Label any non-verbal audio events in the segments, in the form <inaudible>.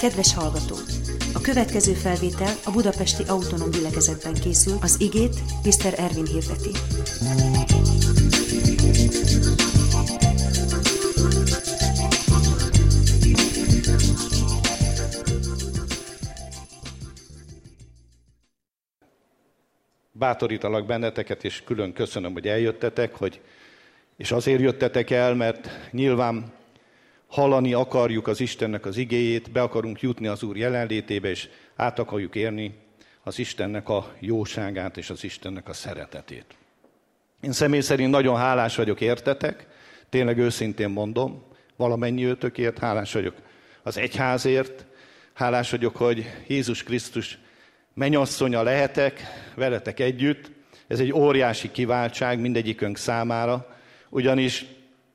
Kedves hallgató! A következő felvétel a Budapesti Autonóm Gyülekezetben készül, az igét Mr. Ervin hirdeti. Bátorítalak benneteket, és külön köszönöm, hogy eljöttetek, hogy, és azért jöttetek el, mert nyilván hallani akarjuk az Istennek az igéjét, be akarunk jutni az Úr jelenlétébe, és át akarjuk érni az Istennek a jóságát és az Istennek a szeretetét. Én személy szerint nagyon hálás vagyok értetek, tényleg őszintén mondom, valamennyi őtökért, hálás vagyok az egyházért, hálás vagyok, hogy Jézus Krisztus mennyasszonya lehetek, veletek együtt. Ez egy óriási kiváltság mindegyikünk számára, ugyanis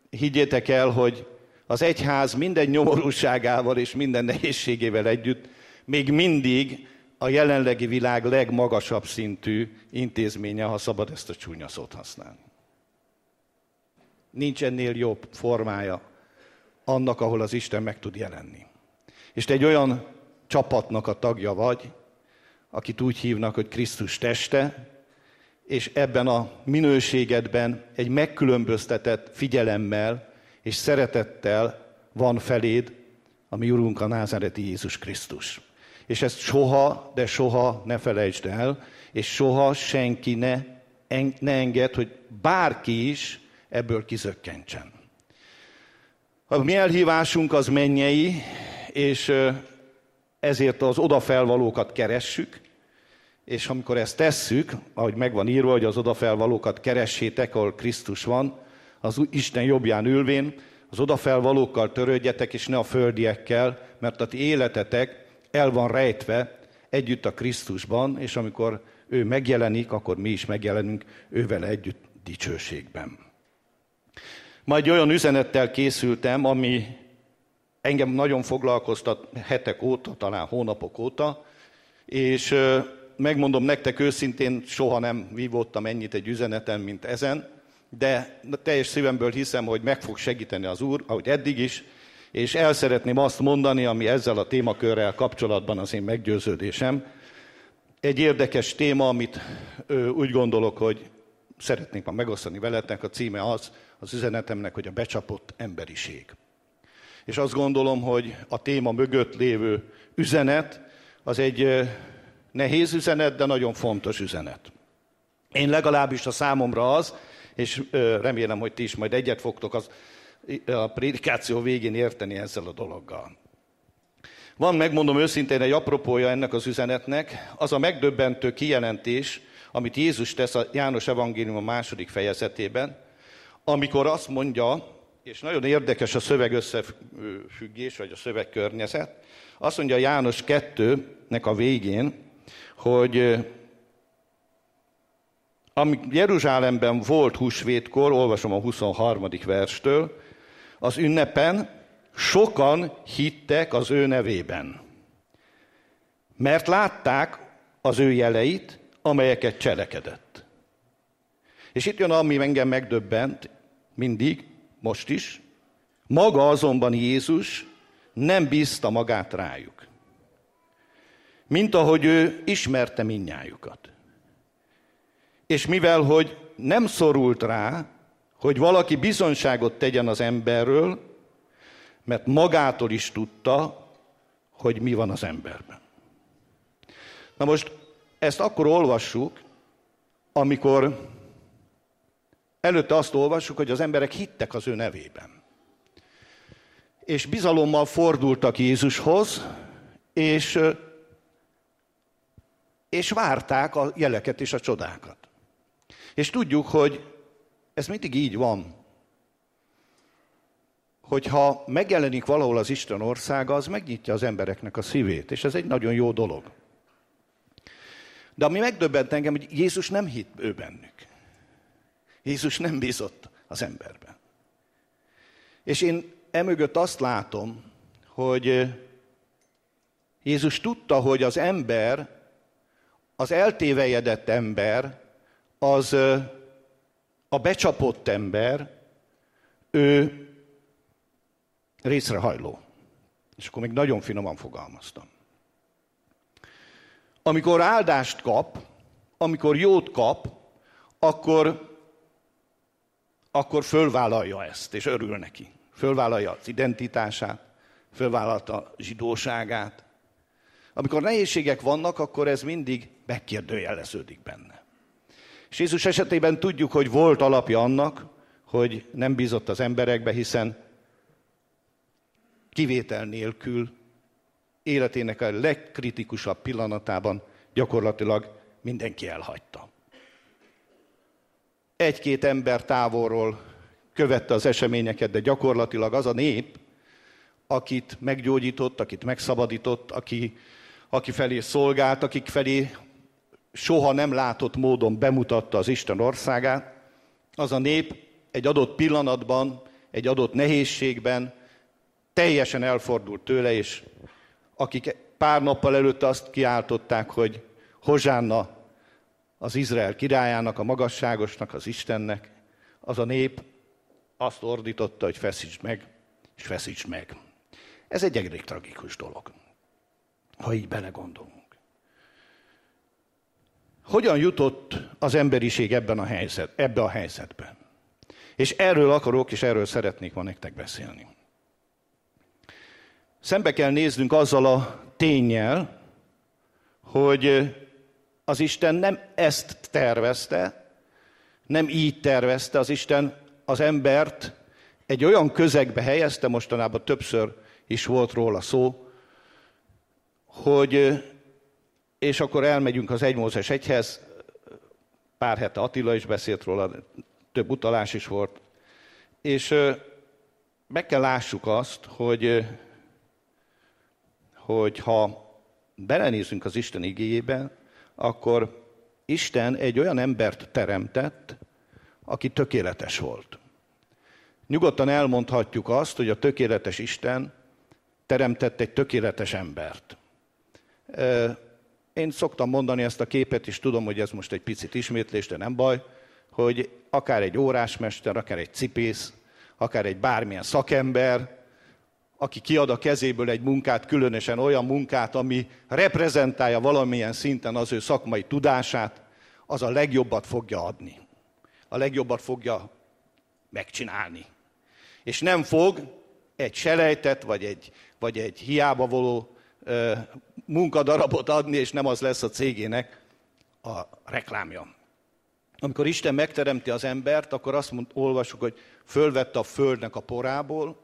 higgyétek el, hogy az egyház minden nyomorúságával és minden nehézségével együtt még mindig a jelenlegi világ legmagasabb szintű intézménye, ha szabad ezt a csúnya szót használni. Nincs ennél jobb formája annak, ahol az Isten meg tud jelenni. És te egy olyan csapatnak a tagja vagy, akit úgy hívnak, hogy Krisztus teste, és ebben a minőségedben egy megkülönböztetett figyelemmel és szeretettel van feléd a mi Urunk a názáreti Jézus Krisztus. És ezt soha, de soha ne felejtsd el, és soha senki ne, en, ne enged, hogy bárki is ebből kizökkentsen. A mi elhívásunk az mennyei, és ezért az odafelvalókat keressük, és amikor ezt tesszük, ahogy megvan írva, hogy az odafelvalókat keressétek, ahol Krisztus van, az Isten jobbján ülvén, az odafelvalókkal törődjetek, és ne a földiekkel, mert a ti életetek el van rejtve együtt a Krisztusban, és amikor ő megjelenik, akkor mi is megjelenünk ővel együtt dicsőségben. Majd olyan üzenettel készültem, ami engem nagyon foglalkoztat hetek óta, talán hónapok óta, és megmondom nektek őszintén, soha nem vívottam ennyit egy üzeneten, mint ezen, de teljes szívemből hiszem, hogy meg fog segíteni az Úr, ahogy eddig is, és el szeretném azt mondani, ami ezzel a témakörrel kapcsolatban az én meggyőződésem. Egy érdekes téma, amit úgy gondolok, hogy szeretnék ma megosztani veletek, a címe az, az üzenetemnek, hogy a becsapott emberiség. És azt gondolom, hogy a téma mögött lévő üzenet az egy nehéz üzenet, de nagyon fontos üzenet. Én legalábbis a számomra az, és remélem, hogy ti is majd egyet fogtok az, a prédikáció végén érteni ezzel a dologgal. Van, megmondom őszintén, egy apropója ennek az üzenetnek, az a megdöbbentő kijelentés, amit Jézus tesz a János Evangélium a második fejezetében, amikor azt mondja, és nagyon érdekes a szöveg összefüggés, vagy a szövegkörnyezet, azt mondja János 2-nek a végén, hogy amíg Jeruzsálemben volt húsvétkor, olvasom a 23. verstől, az ünnepen sokan hittek az ő nevében. Mert látták az ő jeleit, amelyeket cselekedett. És itt jön, ami engem megdöbbent, mindig, most is. Maga azonban Jézus nem bízta magát rájuk. Mint ahogy ő ismerte minnyájukat. És mivel, hogy nem szorult rá, hogy valaki bizonyságot tegyen az emberről, mert magától is tudta, hogy mi van az emberben. Na most ezt akkor olvassuk, amikor előtte azt olvassuk, hogy az emberek hittek az ő nevében. És bizalommal fordultak Jézushoz, és, és várták a jeleket és a csodákat. És tudjuk, hogy ez mindig így van. Hogyha megjelenik valahol az Isten országa, az megnyitja az embereknek a szívét, és ez egy nagyon jó dolog. De ami megdöbbent engem, hogy Jézus nem hitt ő bennük. Jézus nem bízott az emberben. És én emögött azt látom, hogy Jézus tudta, hogy az ember, az eltévejedett ember, az a becsapott ember, ő részrehajló. És akkor még nagyon finoman fogalmaztam. Amikor áldást kap, amikor jót kap, akkor, akkor fölvállalja ezt, és örül neki. Fölvállalja az identitását, fölvállalta zsidóságát. Amikor nehézségek vannak, akkor ez mindig megkérdőjeleződik benne. És Jézus esetében tudjuk, hogy volt alapja annak, hogy nem bízott az emberekbe, hiszen kivétel nélkül életének a legkritikusabb pillanatában gyakorlatilag mindenki elhagyta. Egy-két ember távolról követte az eseményeket, de gyakorlatilag az a nép, akit meggyógyított, akit megszabadított, aki, aki felé szolgált, akik felé soha nem látott módon bemutatta az Isten országát, az a nép egy adott pillanatban, egy adott nehézségben teljesen elfordult tőle, és akik pár nappal előtte azt kiáltották, hogy Hozsánna az Izrael királyának, a magasságosnak, az Istennek, az a nép azt ordította, hogy feszítsd meg, és feszítsd meg. Ez egy elég tragikus dolog, ha így belegondolunk. Hogyan jutott az emberiség ebben a helyzet, ebbe a helyzetben? És erről akarok, és erről szeretnék ma nektek beszélni. Szembe kell néznünk azzal a tényel, hogy az Isten nem ezt tervezte, nem így tervezte, az Isten az embert egy olyan közegbe helyezte, mostanában többször is volt róla szó, hogy, és akkor elmegyünk az 1 Mózes egyhez, pár hete Attila is beszélt róla, több utalás is volt, és meg kell lássuk azt, hogy, hogy ha belenézünk az Isten igényébe, akkor Isten egy olyan embert teremtett, aki tökéletes volt. Nyugodtan elmondhatjuk azt, hogy a tökéletes Isten teremtett egy tökéletes embert. Én szoktam mondani ezt a képet, és tudom, hogy ez most egy picit ismétlés, de nem baj, hogy akár egy órásmester, akár egy cipész, akár egy bármilyen szakember, aki kiad a kezéből egy munkát, különösen olyan munkát, ami reprezentálja valamilyen szinten az ő szakmai tudását, az a legjobbat fogja adni. A legjobbat fogja megcsinálni. És nem fog egy selejtet, vagy egy, vagy egy hiába való ö, munkadarabot adni, és nem az lesz a cégének a reklámja. Amikor Isten megteremti az embert, akkor azt mond, olvasjuk, hogy fölvette a földnek a porából,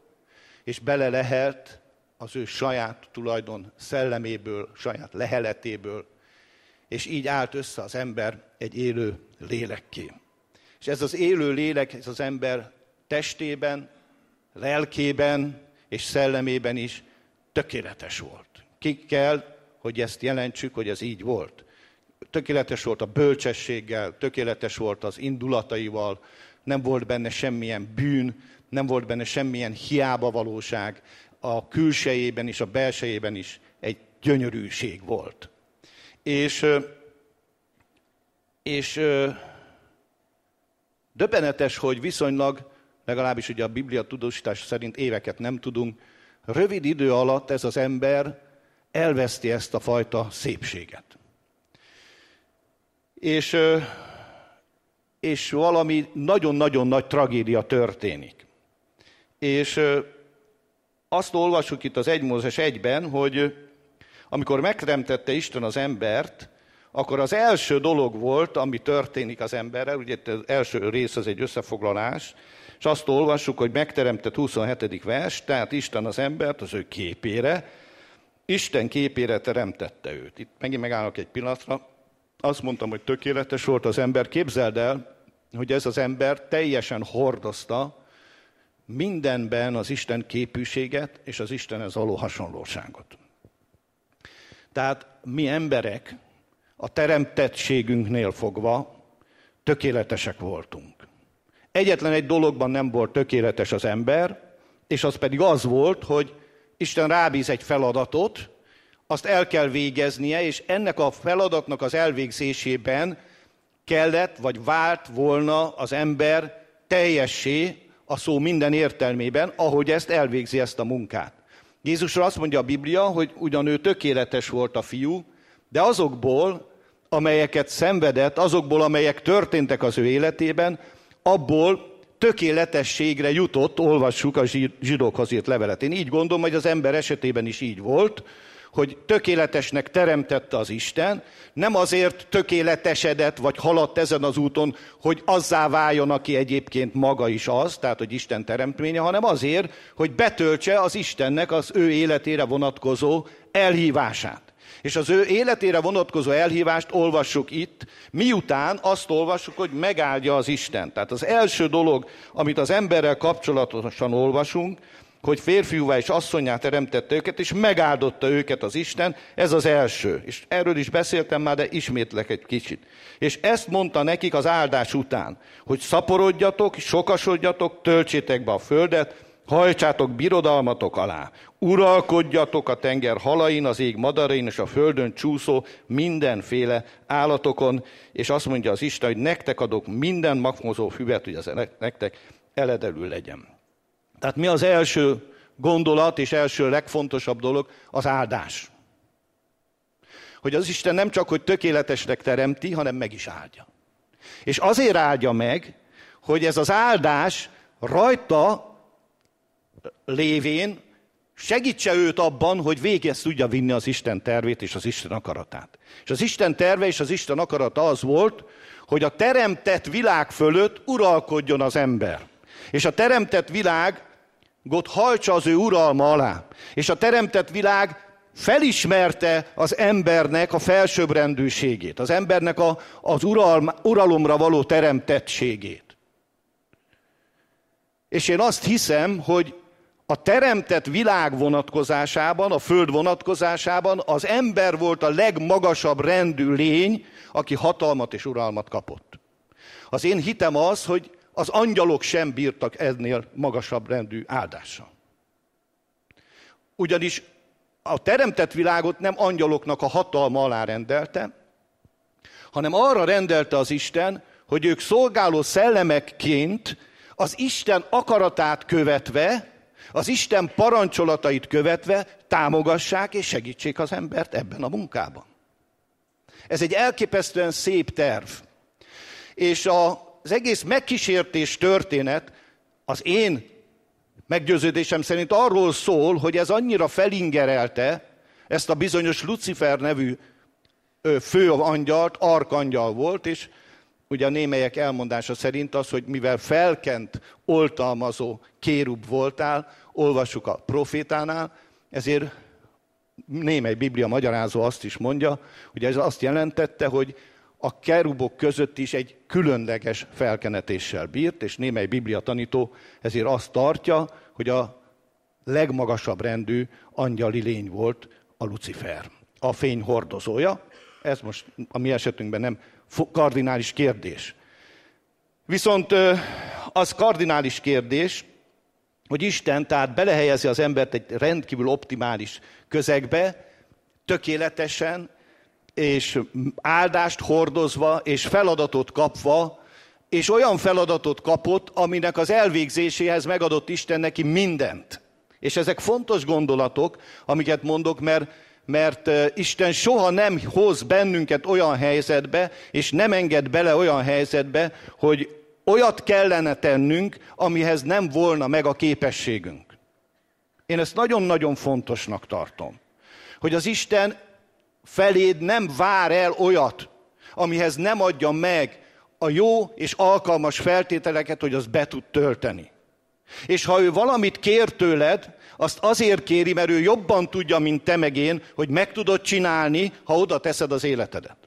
és bele lehet az ő saját tulajdon szelleméből, saját leheletéből, és így állt össze az ember egy élő lélekké. És ez az élő lélek, ez az ember testében, lelkében és szellemében is tökéletes volt. Ki kell, hogy ezt jelentsük, hogy ez így volt. Tökéletes volt a bölcsességgel, tökéletes volt az indulataival, nem volt benne semmilyen bűn, nem volt benne semmilyen hiába valóság, a külsejében és a belsejében is egy gyönyörűség volt. És, és döbbenetes, hogy viszonylag, legalábbis ugye a Biblia tudósítás szerint éveket nem tudunk, rövid idő alatt ez az ember elveszti ezt a fajta szépséget. És, és valami nagyon-nagyon nagy tragédia történik. És azt olvasjuk itt az 1 Mózes 1-ben, hogy amikor megteremtette Isten az embert, akkor az első dolog volt, ami történik az emberrel, ugye az első rész az egy összefoglalás, és azt olvassuk, hogy megteremtett 27. vers, tehát Isten az embert az ő képére, Isten képére teremtette őt. Itt megint megállok egy pillanatra. Azt mondtam, hogy tökéletes volt az ember. Képzeld el, hogy ez az ember teljesen hordozta mindenben az Isten képűséget és az Istenhez való hasonlóságot. Tehát mi emberek a teremtettségünknél fogva tökéletesek voltunk. Egyetlen egy dologban nem volt tökéletes az ember, és az pedig az volt, hogy Isten rábíz egy feladatot, azt el kell végeznie, és ennek a feladatnak az elvégzésében kellett, vagy vált volna az ember teljessé, a szó minden értelmében, ahogy ezt elvégzi ezt a munkát. Jézusra azt mondja a Biblia, hogy ugyan ő tökéletes volt a fiú, de azokból, amelyeket szenvedett, azokból, amelyek történtek az ő életében, abból tökéletességre jutott, olvassuk a zsidókhoz írt levelet. Én így gondolom, hogy az ember esetében is így volt, hogy tökéletesnek teremtette az Isten, nem azért tökéletesedett, vagy haladt ezen az úton, hogy azzá váljon, aki egyébként maga is az, tehát hogy Isten teremtménye, hanem azért, hogy betöltse az Istennek az ő életére vonatkozó elhívását. És az ő életére vonatkozó elhívást olvassuk itt, miután azt olvassuk, hogy megáldja az Isten. Tehát az első dolog, amit az emberrel kapcsolatosan olvasunk, hogy férfiúvá és asszonyá teremtette őket, és megáldotta őket az Isten, ez az első. És erről is beszéltem már, de ismétlek egy kicsit. És ezt mondta nekik az áldás után, hogy szaporodjatok, sokasodjatok, töltsétek be a földet, hajtsátok birodalmatok alá, uralkodjatok a tenger halain, az ég madarain és a földön csúszó mindenféle állatokon, és azt mondja az Isten, hogy nektek adok minden magmozó füvet, hogy ez nektek eledelül legyen. Tehát mi az első gondolat és első legfontosabb dolog? Az áldás. Hogy az Isten nem csak, hogy tökéletesnek teremti, hanem meg is áldja. És azért áldja meg, hogy ez az áldás rajta lévén segítse őt abban, hogy végez tudja vinni az Isten tervét és az Isten akaratát. És az Isten terve és az Isten akarata az volt, hogy a teremtett világ fölött uralkodjon az ember. És a teremtett világot hajtsa az ő uralma alá. És a teremtett világ felismerte az embernek a felsőbbrendűségét, az embernek a, az uralma, uralomra való teremtettségét. És én azt hiszem, hogy a teremtett világ vonatkozásában, a föld vonatkozásában az ember volt a legmagasabb rendű lény, aki hatalmat és uralmat kapott. Az én hitem az, hogy az angyalok sem bírtak ennél magasabb rendű áldással. Ugyanis a teremtett világot nem angyaloknak a hatalma alá rendelte, hanem arra rendelte az Isten, hogy ők szolgáló szellemekként az Isten akaratát követve az Isten parancsolatait követve támogassák és segítsék az embert ebben a munkában. Ez egy elképesztően szép terv. És az egész megkísértés történet az én meggyőződésem szerint arról szól, hogy ez annyira felingerelte ezt a bizonyos Lucifer nevű fő angyalt, arkangyal volt, és ugye a némelyek elmondása szerint az, hogy mivel felkent, oltalmazó kérub voltál, olvassuk a profétánál, ezért némely biblia magyarázó azt is mondja, hogy ez azt jelentette, hogy a kerubok között is egy különleges felkenetéssel bírt, és némely biblia tanító ezért azt tartja, hogy a legmagasabb rendű angyali lény volt a Lucifer, a fény hordozója. Ez most a mi esetünkben nem kardinális kérdés. Viszont az kardinális kérdés, hogy Isten tehát belehelyezi az embert egy rendkívül optimális közegbe, tökéletesen, és áldást hordozva, és feladatot kapva, és olyan feladatot kapott, aminek az elvégzéséhez megadott Isten neki mindent. És ezek fontos gondolatok, amiket mondok, mert, mert Isten soha nem hoz bennünket olyan helyzetbe, és nem enged bele olyan helyzetbe, hogy olyat kellene tennünk, amihez nem volna meg a képességünk. Én ezt nagyon-nagyon fontosnak tartom, hogy az Isten feléd nem vár el olyat, amihez nem adja meg a jó és alkalmas feltételeket, hogy az be tud tölteni. És ha ő valamit kér tőled, azt azért kéri, mert ő jobban tudja, mint te meg én, hogy meg tudod csinálni, ha oda teszed az életedet.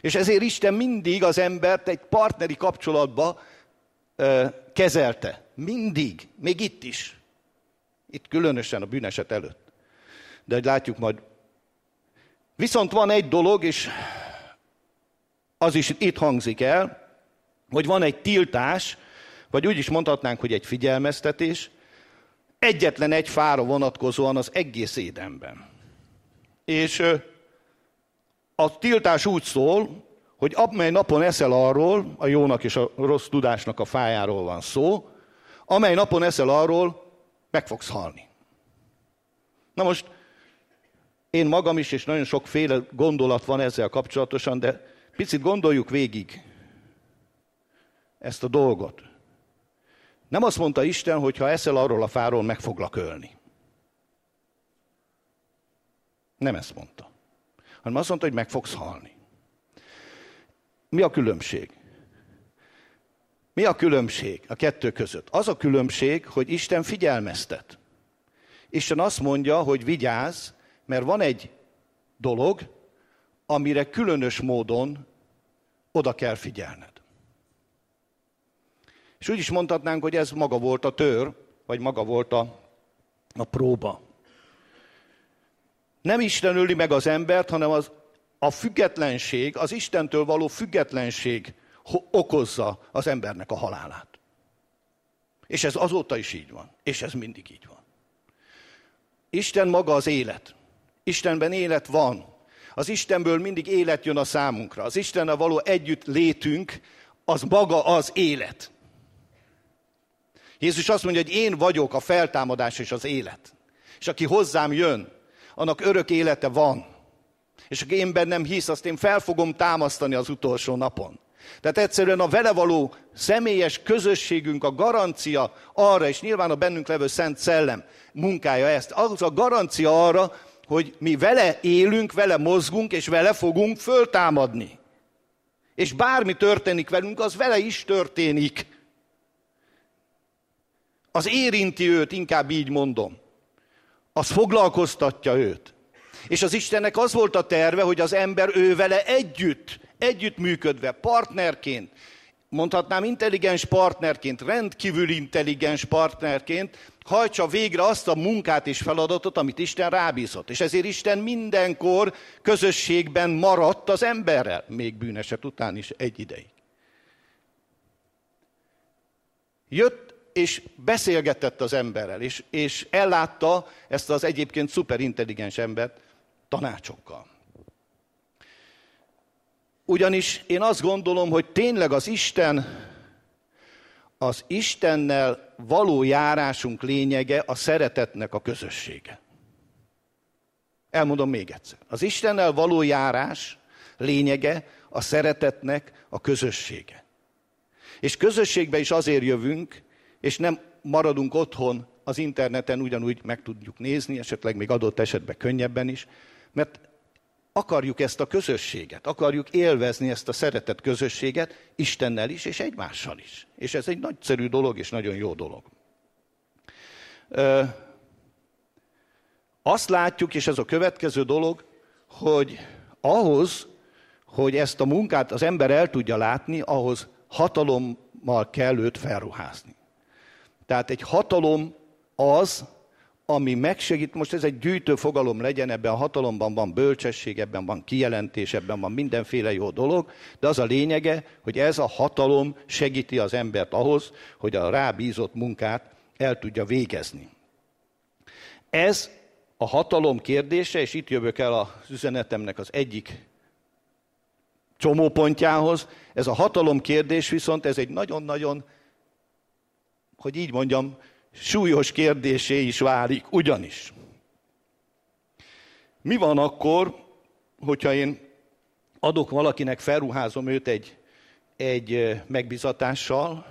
És ezért Isten mindig az embert egy partneri kapcsolatba ö, kezelte. Mindig. Még itt is. Itt különösen a bűneset előtt. De hogy látjuk majd. Viszont van egy dolog, és az is itt hangzik el, hogy van egy tiltás, vagy úgy is mondhatnánk, hogy egy figyelmeztetés, egyetlen egy fára vonatkozóan az egész édenben. És a tiltás úgy szól, hogy amely napon eszel arról, a jónak és a rossz tudásnak a fájáról van szó, amely napon eszel arról, meg fogsz halni. Na most én magam is, és nagyon sokféle gondolat van ezzel kapcsolatosan, de picit gondoljuk végig ezt a dolgot. Nem azt mondta Isten, hogy ha eszel arról a fáról, meg foglak ölni. Nem ezt mondta. Hanem azt mondta, hogy meg fogsz halni. Mi a különbség? Mi a különbség a kettő között? Az a különbség, hogy Isten figyelmeztet. Isten azt mondja, hogy vigyázz, mert van egy dolog, amire különös módon oda kell figyelned. És úgy is mondhatnánk, hogy ez maga volt a tör, vagy maga volt a, a próba. Nem Isten öli meg az embert, hanem az, a függetlenség, az Istentől való függetlenség okozza az embernek a halálát. És ez azóta is így van. És ez mindig így van. Isten maga az élet. Istenben élet van. Az Istenből mindig élet jön a számunkra. Az Istennel való együtt létünk, az maga az élet. Jézus azt mondja, hogy én vagyok a feltámadás és az élet. És aki hozzám jön, annak örök élete van. És aki én bennem hisz, azt én fel fogom támasztani az utolsó napon. Tehát egyszerűen a vele való személyes közösségünk a garancia arra, és nyilván a bennünk levő Szent Szellem munkája ezt, az a garancia arra, hogy mi vele élünk, vele mozgunk, és vele fogunk föltámadni. És bármi történik velünk, az vele is történik. Az érinti őt, inkább így mondom. Az foglalkoztatja őt. És az Istennek az volt a terve, hogy az ember ő vele együtt, együttműködve, partnerként, mondhatnám intelligens partnerként, rendkívül intelligens partnerként hajtsa végre azt a munkát és feladatot, amit Isten rábízott. És ezért Isten mindenkor közösségben maradt az emberrel, még bűneset után is egy ideig. Jött és beszélgetett az emberrel, és, és ellátta ezt az egyébként szuperintelligens embert tanácsokkal. Ugyanis én azt gondolom, hogy tényleg az Isten, az Istennel való járásunk lényege a szeretetnek a közössége. Elmondom még egyszer. Az Istennel való járás lényege a szeretetnek a közössége. És közösségbe is azért jövünk, és nem maradunk otthon az interneten, ugyanúgy meg tudjuk nézni, esetleg még adott esetben könnyebben is, mert akarjuk ezt a közösséget, akarjuk élvezni ezt a szeretett közösséget Istennel is, és egymással is. És ez egy nagyszerű dolog, és nagyon jó dolog. Azt látjuk, és ez a következő dolog, hogy ahhoz, hogy ezt a munkát az ember el tudja látni, ahhoz hatalommal kell őt felruházni. Tehát egy hatalom az, ami megsegít, most ez egy gyűjtő fogalom legyen, ebben a hatalomban van bölcsesség, ebben van kijelentés, ebben van mindenféle jó dolog, de az a lényege, hogy ez a hatalom segíti az embert ahhoz, hogy a rábízott munkát el tudja végezni. Ez a hatalom kérdése, és itt jövök el az üzenetemnek az egyik csomópontjához, ez a hatalom kérdés viszont ez egy nagyon-nagyon, hogy így mondjam, súlyos kérdésé is válik, ugyanis. Mi van akkor, hogyha én adok valakinek, felruházom őt egy, egy megbizatással,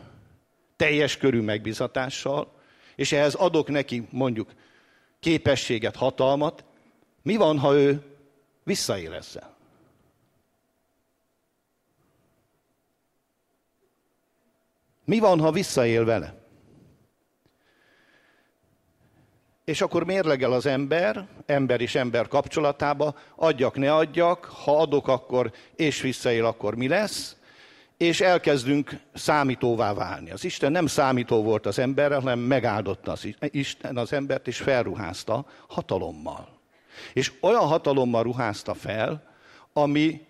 teljes körű megbizatással, és ehhez adok neki mondjuk képességet, hatalmat, mi van, ha ő visszaél ezzel? Mi van, ha visszaél vele? És akkor mérlegel az ember, ember és ember kapcsolatába, adjak, ne adjak, ha adok, akkor és visszaél, akkor mi lesz? És elkezdünk számítóvá válni. Az Isten nem számító volt az emberrel, hanem megáldotta az Isten az embert, és felruházta hatalommal. És olyan hatalommal ruházta fel, ami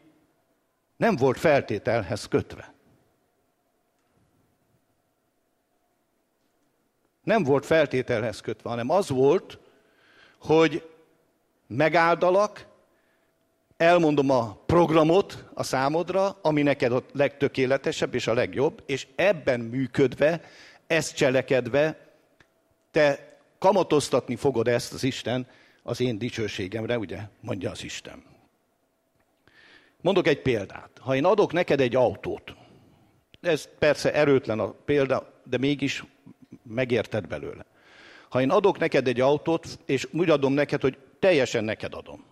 nem volt feltételhez kötve. Nem volt feltételhez kötve, hanem az volt, hogy megáldalak, elmondom a programot a számodra, ami neked a legtökéletesebb és a legjobb, és ebben működve ezt cselekedve, te kamatoztatni fogod ezt az Isten az én dicsőségemre, ugye, mondja az Isten. Mondok egy példát. Ha én adok neked egy autót, ez persze erőtlen a példa, de mégis megérted belőle. Ha én adok neked egy autót, és úgy adom neked, hogy teljesen neked adom,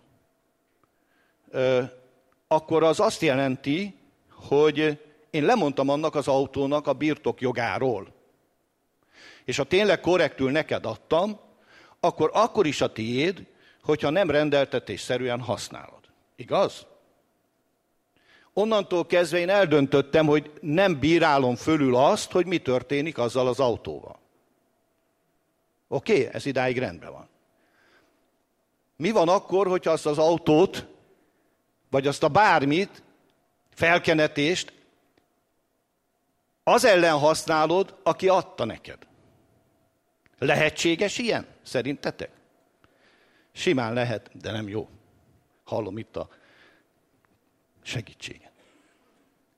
akkor az azt jelenti, hogy én lemondtam annak az autónak a birtok jogáról. És ha tényleg korrektül neked adtam, akkor akkor is a tiéd, hogyha nem rendeltetésszerűen használod. Igaz? Onnantól kezdve én eldöntöttem, hogy nem bírálom fölül azt, hogy mi történik azzal az autóval. Oké, okay, ez idáig rendben van. Mi van akkor, hogyha azt az autót, vagy azt a bármit, felkenetést az ellen használod, aki adta neked? Lehetséges ilyen, szerintetek? Simán lehet, de nem jó. Hallom itt a segítséget.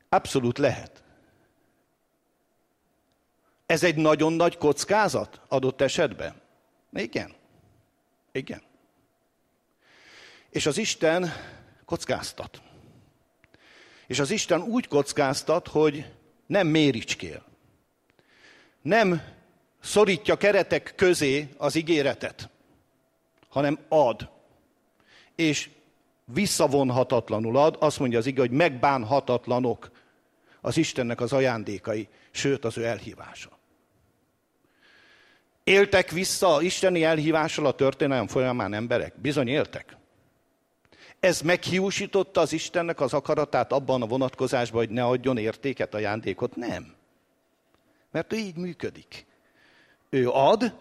Abszolút lehet. Ez egy nagyon nagy kockázat adott esetben? Igen. Igen. És az Isten kockáztat. És az Isten úgy kockáztat, hogy nem méricskél. Nem szorítja keretek közé az ígéretet, hanem ad. És visszavonhatatlanul ad, azt mondja az ige, hogy megbánhatatlanok az Istennek az ajándékai, sőt az ő elhívása. Éltek vissza isteni elhívással a történelem folyamán emberek? Bizony éltek. Ez meghiúsította az Istennek az akaratát abban a vonatkozásban, hogy ne adjon értéket, ajándékot? Nem. Mert ő így működik. Ő ad,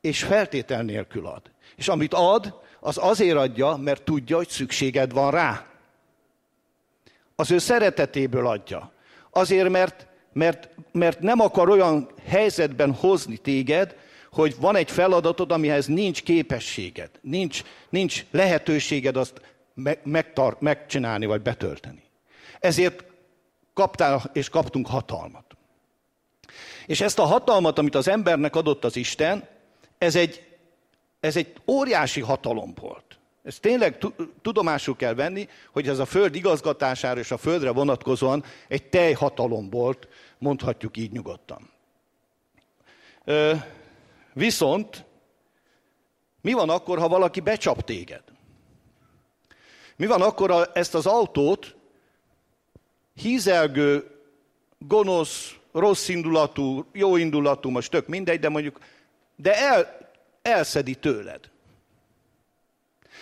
és feltétel nélkül ad. És amit ad, az azért adja, mert tudja, hogy szükséged van rá. Az ő szeretetéből adja. Azért, mert, mert, mert nem akar olyan helyzetben hozni téged, hogy van egy feladatod, amihez nincs képességed, nincs, nincs lehetőséged azt megtar- megcsinálni vagy betölteni. Ezért kaptál és kaptunk hatalmat. És ezt a hatalmat, amit az embernek adott az Isten, ez egy, ez egy óriási hatalom volt. Ez tényleg tudomásul kell venni, hogy ez a föld igazgatására és a földre vonatkozóan egy teljhatalom volt, mondhatjuk így nyugodtan. Viszont mi van akkor, ha valaki becsap téged? Mi van akkor, ha ezt az autót hízelgő, gonosz, rossz indulatú, jó indulatú, most tök mindegy, de mondjuk, de el, elszedi tőled.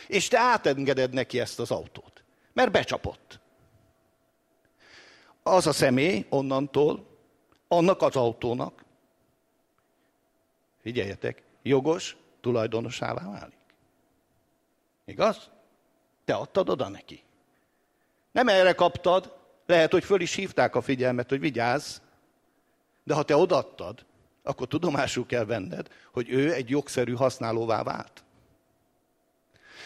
És te átengeded neki ezt az autót, mert becsapott. Az a személy onnantól, annak az autónak, figyeljetek, jogos tulajdonosává válik. Igaz? Te adtad oda neki. Nem erre kaptad, lehet, hogy föl is hívták a figyelmet, hogy vigyázz, de ha te odaadtad, akkor tudomásul kell venned, hogy ő egy jogszerű használóvá vált.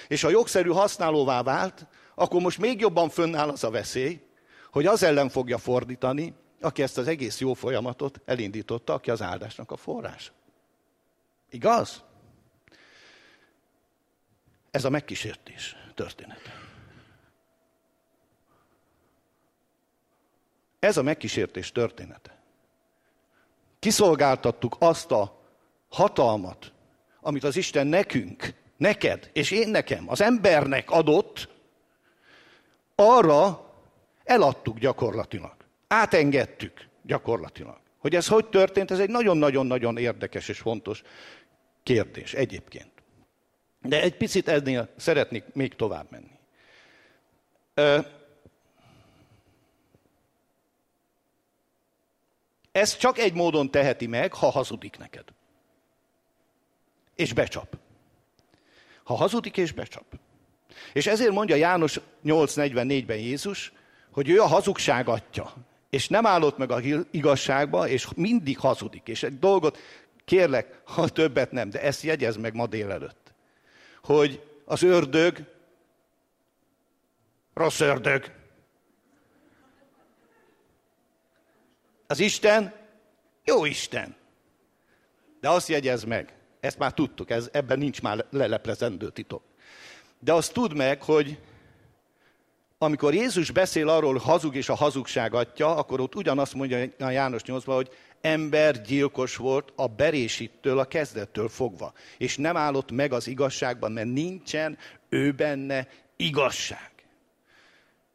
És ha jogszerű használóvá vált, akkor most még jobban fönnáll az a veszély, hogy az ellen fogja fordítani, aki ezt az egész jó folyamatot elindította, aki az áldásnak a forrás. Igaz? Ez a megkísértés története. Ez a megkísértés története. Kiszolgáltattuk azt a hatalmat, amit az Isten nekünk, neked és én nekem, az embernek adott, arra eladtuk gyakorlatilag. Átengedtük gyakorlatilag. Hogy ez hogy történt, ez egy nagyon-nagyon-nagyon érdekes és fontos kérdés egyébként. De egy picit ennél szeretnék még tovább menni. Ez csak egy módon teheti meg, ha hazudik neked. És becsap. Ha hazudik és becsap. És ezért mondja János 8.44-ben Jézus, hogy ő a hazugság atya. És nem állott meg a igazságba, és mindig hazudik. És egy dolgot kérlek, ha többet nem, de ezt jegyez meg ma délelőtt. Hogy az ördög, rossz ördög, Az Isten jó Isten. De azt jegyez meg, ezt már tudtuk, ez, ebben nincs már leleplezendő titok. De azt tudd meg, hogy amikor Jézus beszél arról, hogy hazug és a hazugság atya, akkor ott ugyanazt mondja a János 8 hogy ember gyilkos volt a berésittől, a kezdettől fogva. És nem állott meg az igazságban, mert nincsen ő benne igazság.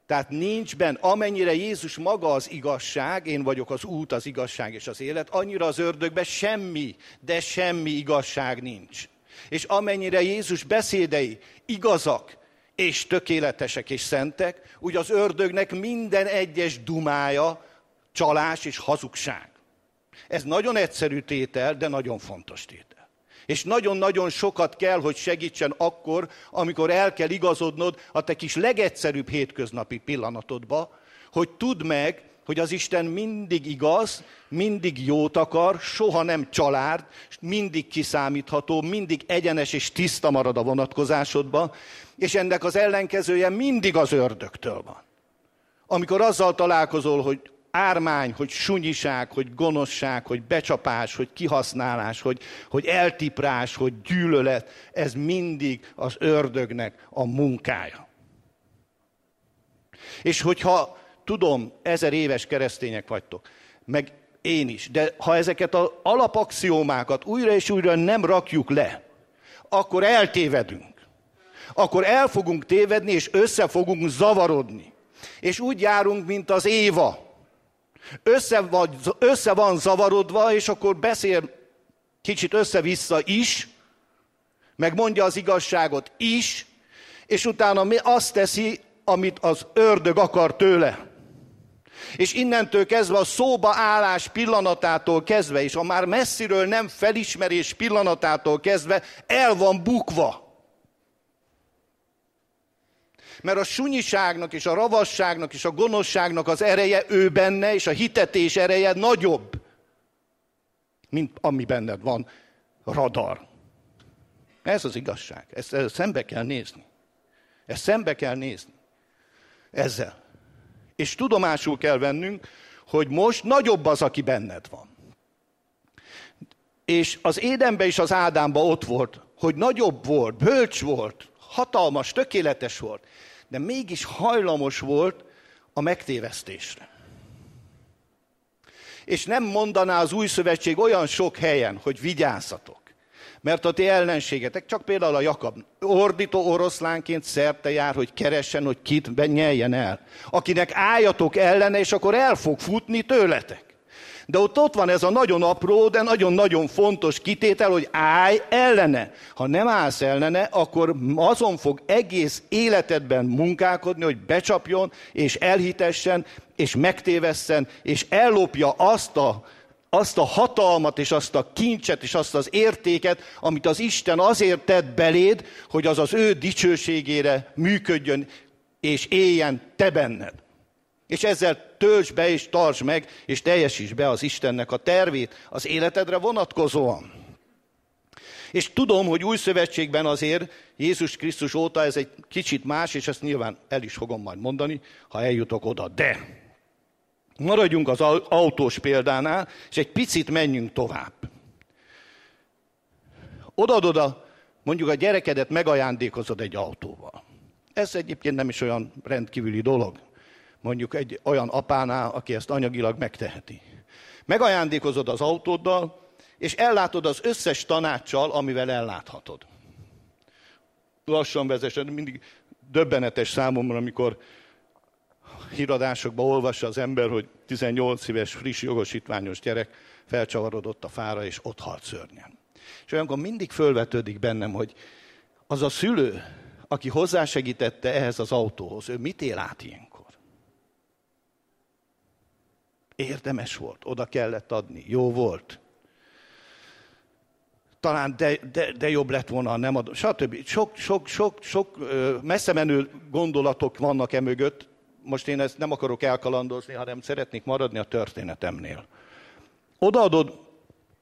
Tehát nincs benne, amennyire Jézus maga az igazság, én vagyok az út, az igazság és az élet, annyira az ördögben semmi, de semmi igazság nincs. És amennyire Jézus beszédei igazak, és tökéletesek és szentek, úgy az ördögnek minden egyes dumája csalás és hazugság. Ez nagyon egyszerű tétel, de nagyon fontos tétel. És nagyon-nagyon sokat kell, hogy segítsen akkor, amikor el kell igazodnod a te kis legegyszerűbb hétköznapi pillanatodba, hogy tudd meg, hogy az Isten mindig igaz, mindig jót akar, soha nem család, mindig kiszámítható, mindig egyenes és tiszta marad a vonatkozásodba, és ennek az ellenkezője mindig az ördögtől van. Amikor azzal találkozol, hogy ármány, hogy sunyiság, hogy gonoszság, hogy becsapás, hogy kihasználás, hogy, hogy eltiprás, hogy gyűlölet, ez mindig az ördögnek a munkája. És hogyha tudom, ezer éves keresztények vagytok, meg én is, de ha ezeket az alapaxiómákat újra és újra nem rakjuk le, akkor eltévedünk. Akkor el fogunk tévedni, és össze fogunk zavarodni. És úgy járunk, mint az Éva. Össze, vagy, össze van zavarodva, és akkor beszél kicsit össze-vissza is, meg mondja az igazságot is, és utána azt teszi, amit az ördög akar tőle. És innentől kezdve a szóba állás pillanatától kezdve, és a már messziről nem felismerés pillanatától kezdve el van bukva. Mert a sunyiságnak és a ravasságnak és a gonoszságnak az ereje ő benne, és a hitetés ereje nagyobb, mint ami benned van, radar. Ez az igazság. Ezt, ezt szembe kell nézni. Ezt szembe kell nézni. Ezzel. És tudomásul kell vennünk, hogy most nagyobb az, aki benned van. És az Édenbe és az Ádámba ott volt, hogy nagyobb volt, bölcs volt, hatalmas, tökéletes volt, de mégis hajlamos volt a megtévesztésre. És nem mondaná az új szövetség olyan sok helyen, hogy vigyázzatok. Mert a ti ellenségetek, csak például a Jakab, ordító oroszlánként szerte jár, hogy keressen, hogy kit nyeljen el. Akinek álljatok ellene, és akkor el fog futni tőletek. De ott ott van ez a nagyon apró, de nagyon-nagyon fontos kitétel, hogy állj ellene. Ha nem állsz ellene, akkor azon fog egész életedben munkálkodni, hogy becsapjon, és elhitessen, és megtévesszen, és ellopja azt a azt a hatalmat, és azt a kincset, és azt az értéket, amit az Isten azért tett beléd, hogy az az ő dicsőségére működjön, és éljen te benned. És ezzel tölts be és tarts meg, és teljesíts be az Istennek a tervét az életedre vonatkozóan. És tudom, hogy új szövetségben azért Jézus Krisztus óta ez egy kicsit más, és ezt nyilván el is fogom majd mondani, ha eljutok oda. De maradjunk az autós példánál, és egy picit menjünk tovább. Odaadod a, mondjuk a gyerekedet megajándékozod egy autóval. Ez egyébként nem is olyan rendkívüli dolog mondjuk egy olyan apánál, aki ezt anyagilag megteheti. Megajándékozod az autóddal, és ellátod az összes tanácssal, amivel elláthatod. Lassan vezessen, mindig döbbenetes számomra, amikor híradásokban olvassa az ember, hogy 18 éves friss jogosítványos gyerek felcsavarodott a fára, és ott halt szörnyen. És olyankor mindig fölvetődik bennem, hogy az a szülő, aki hozzásegítette ehhez az autóhoz, ő mit él át ilyenkor? Érdemes volt, oda kellett adni, jó volt. Talán de, de, de jobb lett volna, nem adom, stb. Sok, sok, sok, sok messze menő gondolatok vannak e mögött. Most én ezt nem akarok elkalandozni, hanem szeretnék maradni a történetemnél. Odaadod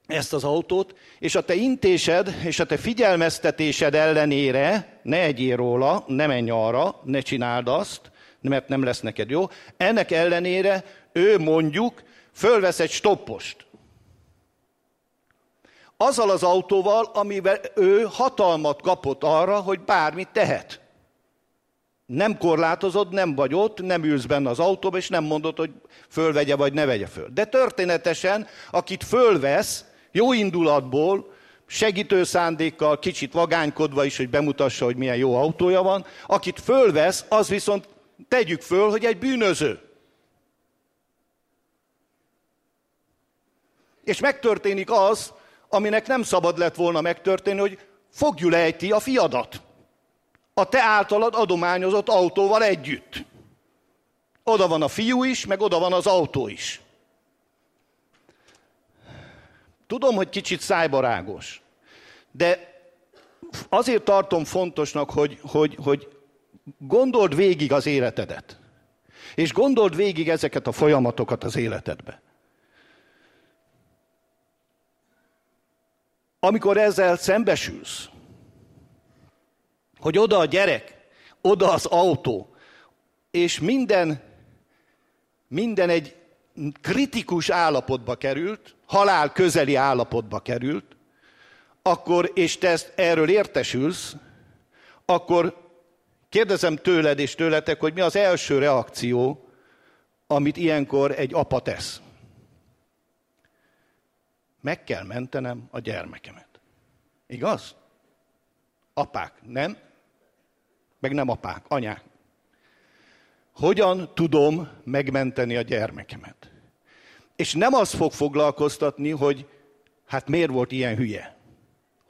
ezt az autót, és a te intésed és a te figyelmeztetésed ellenére ne egyél róla, ne menj arra, ne csináld azt, mert nem lesz neked jó. Ennek ellenére ő mondjuk fölvesz egy stoppost. Azzal az autóval, amivel ő hatalmat kapott arra, hogy bármit tehet. Nem korlátozod, nem vagy ott, nem ülsz benne az autóba, és nem mondod, hogy fölvegye vagy ne vegye föl. De történetesen, akit fölvesz, jó indulatból, segítő szándékkal, kicsit vagánykodva is, hogy bemutassa, hogy milyen jó autója van, akit fölvesz, az viszont tegyük föl, hogy egy bűnöző. És megtörténik az, aminek nem szabad lett volna megtörténni, hogy fogjul ejti a fiadat. A te általad adományozott autóval együtt. Oda van a fiú is, meg oda van az autó is. Tudom, hogy kicsit szájbarágos, de azért tartom fontosnak, hogy, hogy, hogy gondold végig az életedet. És gondold végig ezeket a folyamatokat az életedbe. Amikor ezzel szembesülsz, hogy oda a gyerek, oda az autó, és minden, minden egy kritikus állapotba került, halál közeli állapotba került, akkor, és te ezt, erről értesülsz, akkor kérdezem tőled és tőletek, hogy mi az első reakció, amit ilyenkor egy apa tesz. Meg kell mentenem a gyermekemet. Igaz? Apák, nem? Meg nem apák, anyák. Hogyan tudom megmenteni a gyermekemet? És nem az fog foglalkoztatni, hogy hát miért volt ilyen hülye.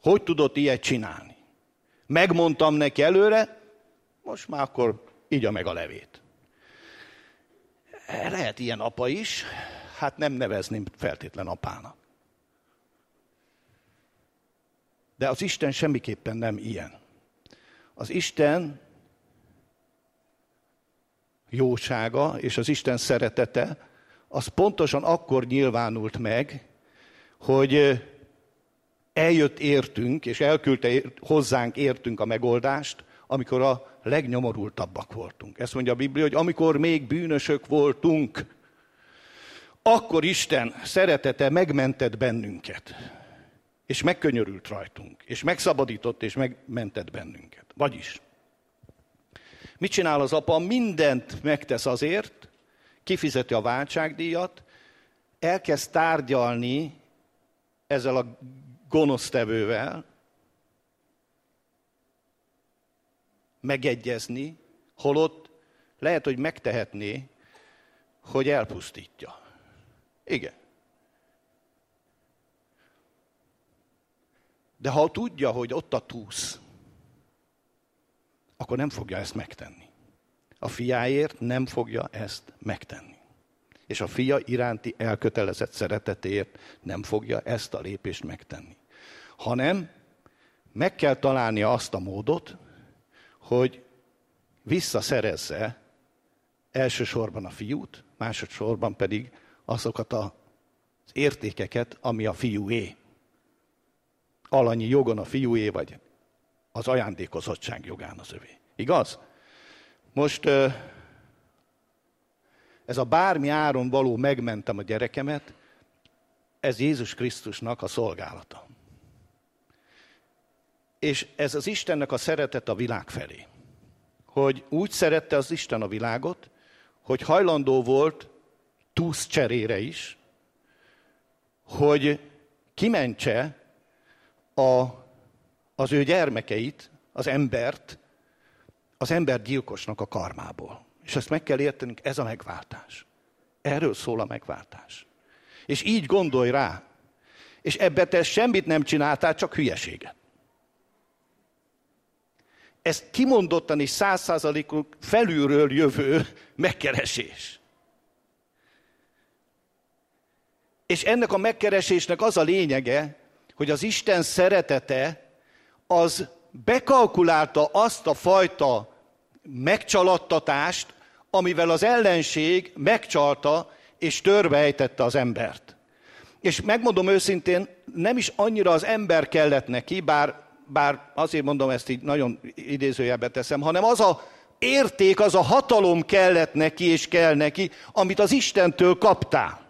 Hogy tudott ilyet csinálni? Megmondtam neki előre, most már akkor igya meg a levét. Lehet ilyen apa is, hát nem nevezném feltétlen apának. De az Isten semmiképpen nem ilyen. Az Isten jósága és az Isten szeretete, az pontosan akkor nyilvánult meg, hogy eljött értünk, és elküldte hozzánk értünk a megoldást, amikor a legnyomorultabbak voltunk. Ezt mondja a Biblia, hogy amikor még bűnösök voltunk, akkor Isten szeretete megmentett bennünket, és megkönyörült rajtunk, és megszabadított, és megmentett bennünket. Vagyis, mit csinál az apa? Mindent megtesz azért, kifizeti a váltságdíjat, elkezd tárgyalni ezzel a gonosztevővel, megegyezni, holott lehet, hogy megtehetné, hogy elpusztítja. Igen. De ha tudja, hogy ott a túsz, akkor nem fogja ezt megtenni. A fiáért nem fogja ezt megtenni. És a fia iránti elkötelezett szeretetéért nem fogja ezt a lépést megtenni. Hanem meg kell találnia azt a módot, hogy visszaszerezze elsősorban a fiút, másodszorban pedig azokat az értékeket, ami a fiúé. Alanyi jogon a fiúé, vagy az ajándékozottság jogán az övé. Igaz? Most ez a bármi áron való megmentem a gyerekemet, ez Jézus Krisztusnak a szolgálata. És ez az Istennek a szeretet a világ felé. Hogy úgy szerette az Isten a világot, hogy hajlandó volt túsz cserére is, hogy kimentse a, az ő gyermekeit, az embert, az ember gyilkosnak a karmából. És ezt meg kell értenünk, ez a megváltás. Erről szól a megváltás. És így gondolj rá. És ebbe te semmit nem csináltál, csak hülyeséget. Ez kimondottan és százszázalékunk felülről jövő megkeresés. És ennek a megkeresésnek az a lényege, hogy az Isten szeretete az bekalkulálta azt a fajta megcsalattatást, amivel az ellenség megcsalta és törbejtette az embert. És megmondom őszintén, nem is annyira az ember kellett neki, bár, bár azért mondom ezt így nagyon idézőjelbe teszem, hanem az a érték, az a hatalom kellett neki és kell neki, amit az Istentől kaptál.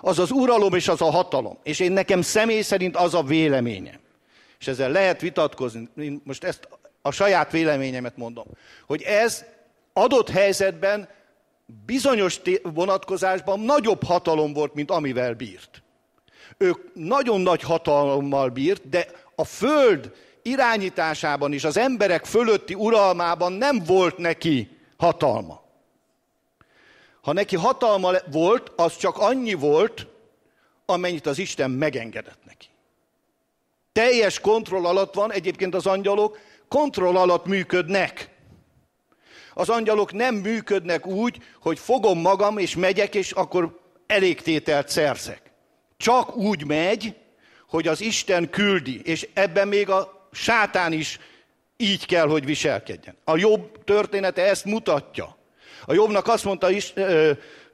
Az az uralom és az a hatalom. És én nekem személy szerint az a véleményem. És ezzel lehet vitatkozni. Én most ezt a saját véleményemet mondom. Hogy ez adott helyzetben bizonyos vonatkozásban nagyobb hatalom volt, mint amivel bírt. Ők nagyon nagy hatalommal bírt, de a föld irányításában és az emberek fölötti uralmában nem volt neki hatalma. Ha neki hatalma volt, az csak annyi volt, amennyit az Isten megengedett neki. Teljes kontroll alatt van, egyébként az angyalok kontroll alatt működnek. Az angyalok nem működnek úgy, hogy fogom magam és megyek, és akkor elégtételt szerzek. Csak úgy megy, hogy az Isten küldi, és ebben még a sátán is így kell, hogy viselkedjen. A jobb története ezt mutatja. A jobbnak azt mondta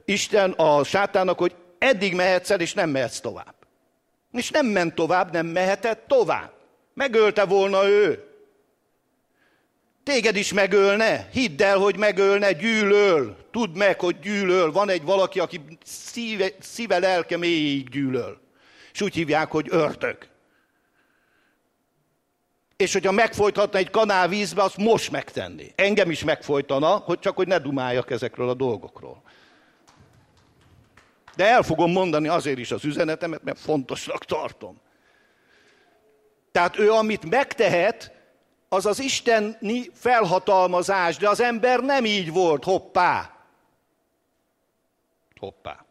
Isten a sátának, hogy eddig mehetsz el, és nem mehetsz tovább. És nem ment tovább, nem mehetett tovább. Megölte volna ő. Téged is megölne, hidd el, hogy megölne, gyűlöl. Tudd meg, hogy gyűlöl. Van egy valaki, aki szíve, szíve lelke mélyig gyűlöl. És úgy hívják, hogy örtök. És hogyha megfojthatna egy kanál vízbe, azt most megtenni. Engem is megfojtana, hogy csak hogy ne dumáljak ezekről a dolgokról. De el fogom mondani azért is az üzenetemet, mert fontosnak tartom. Tehát ő, amit megtehet, az az isteni felhatalmazás, de az ember nem így volt, hoppá. Hoppá.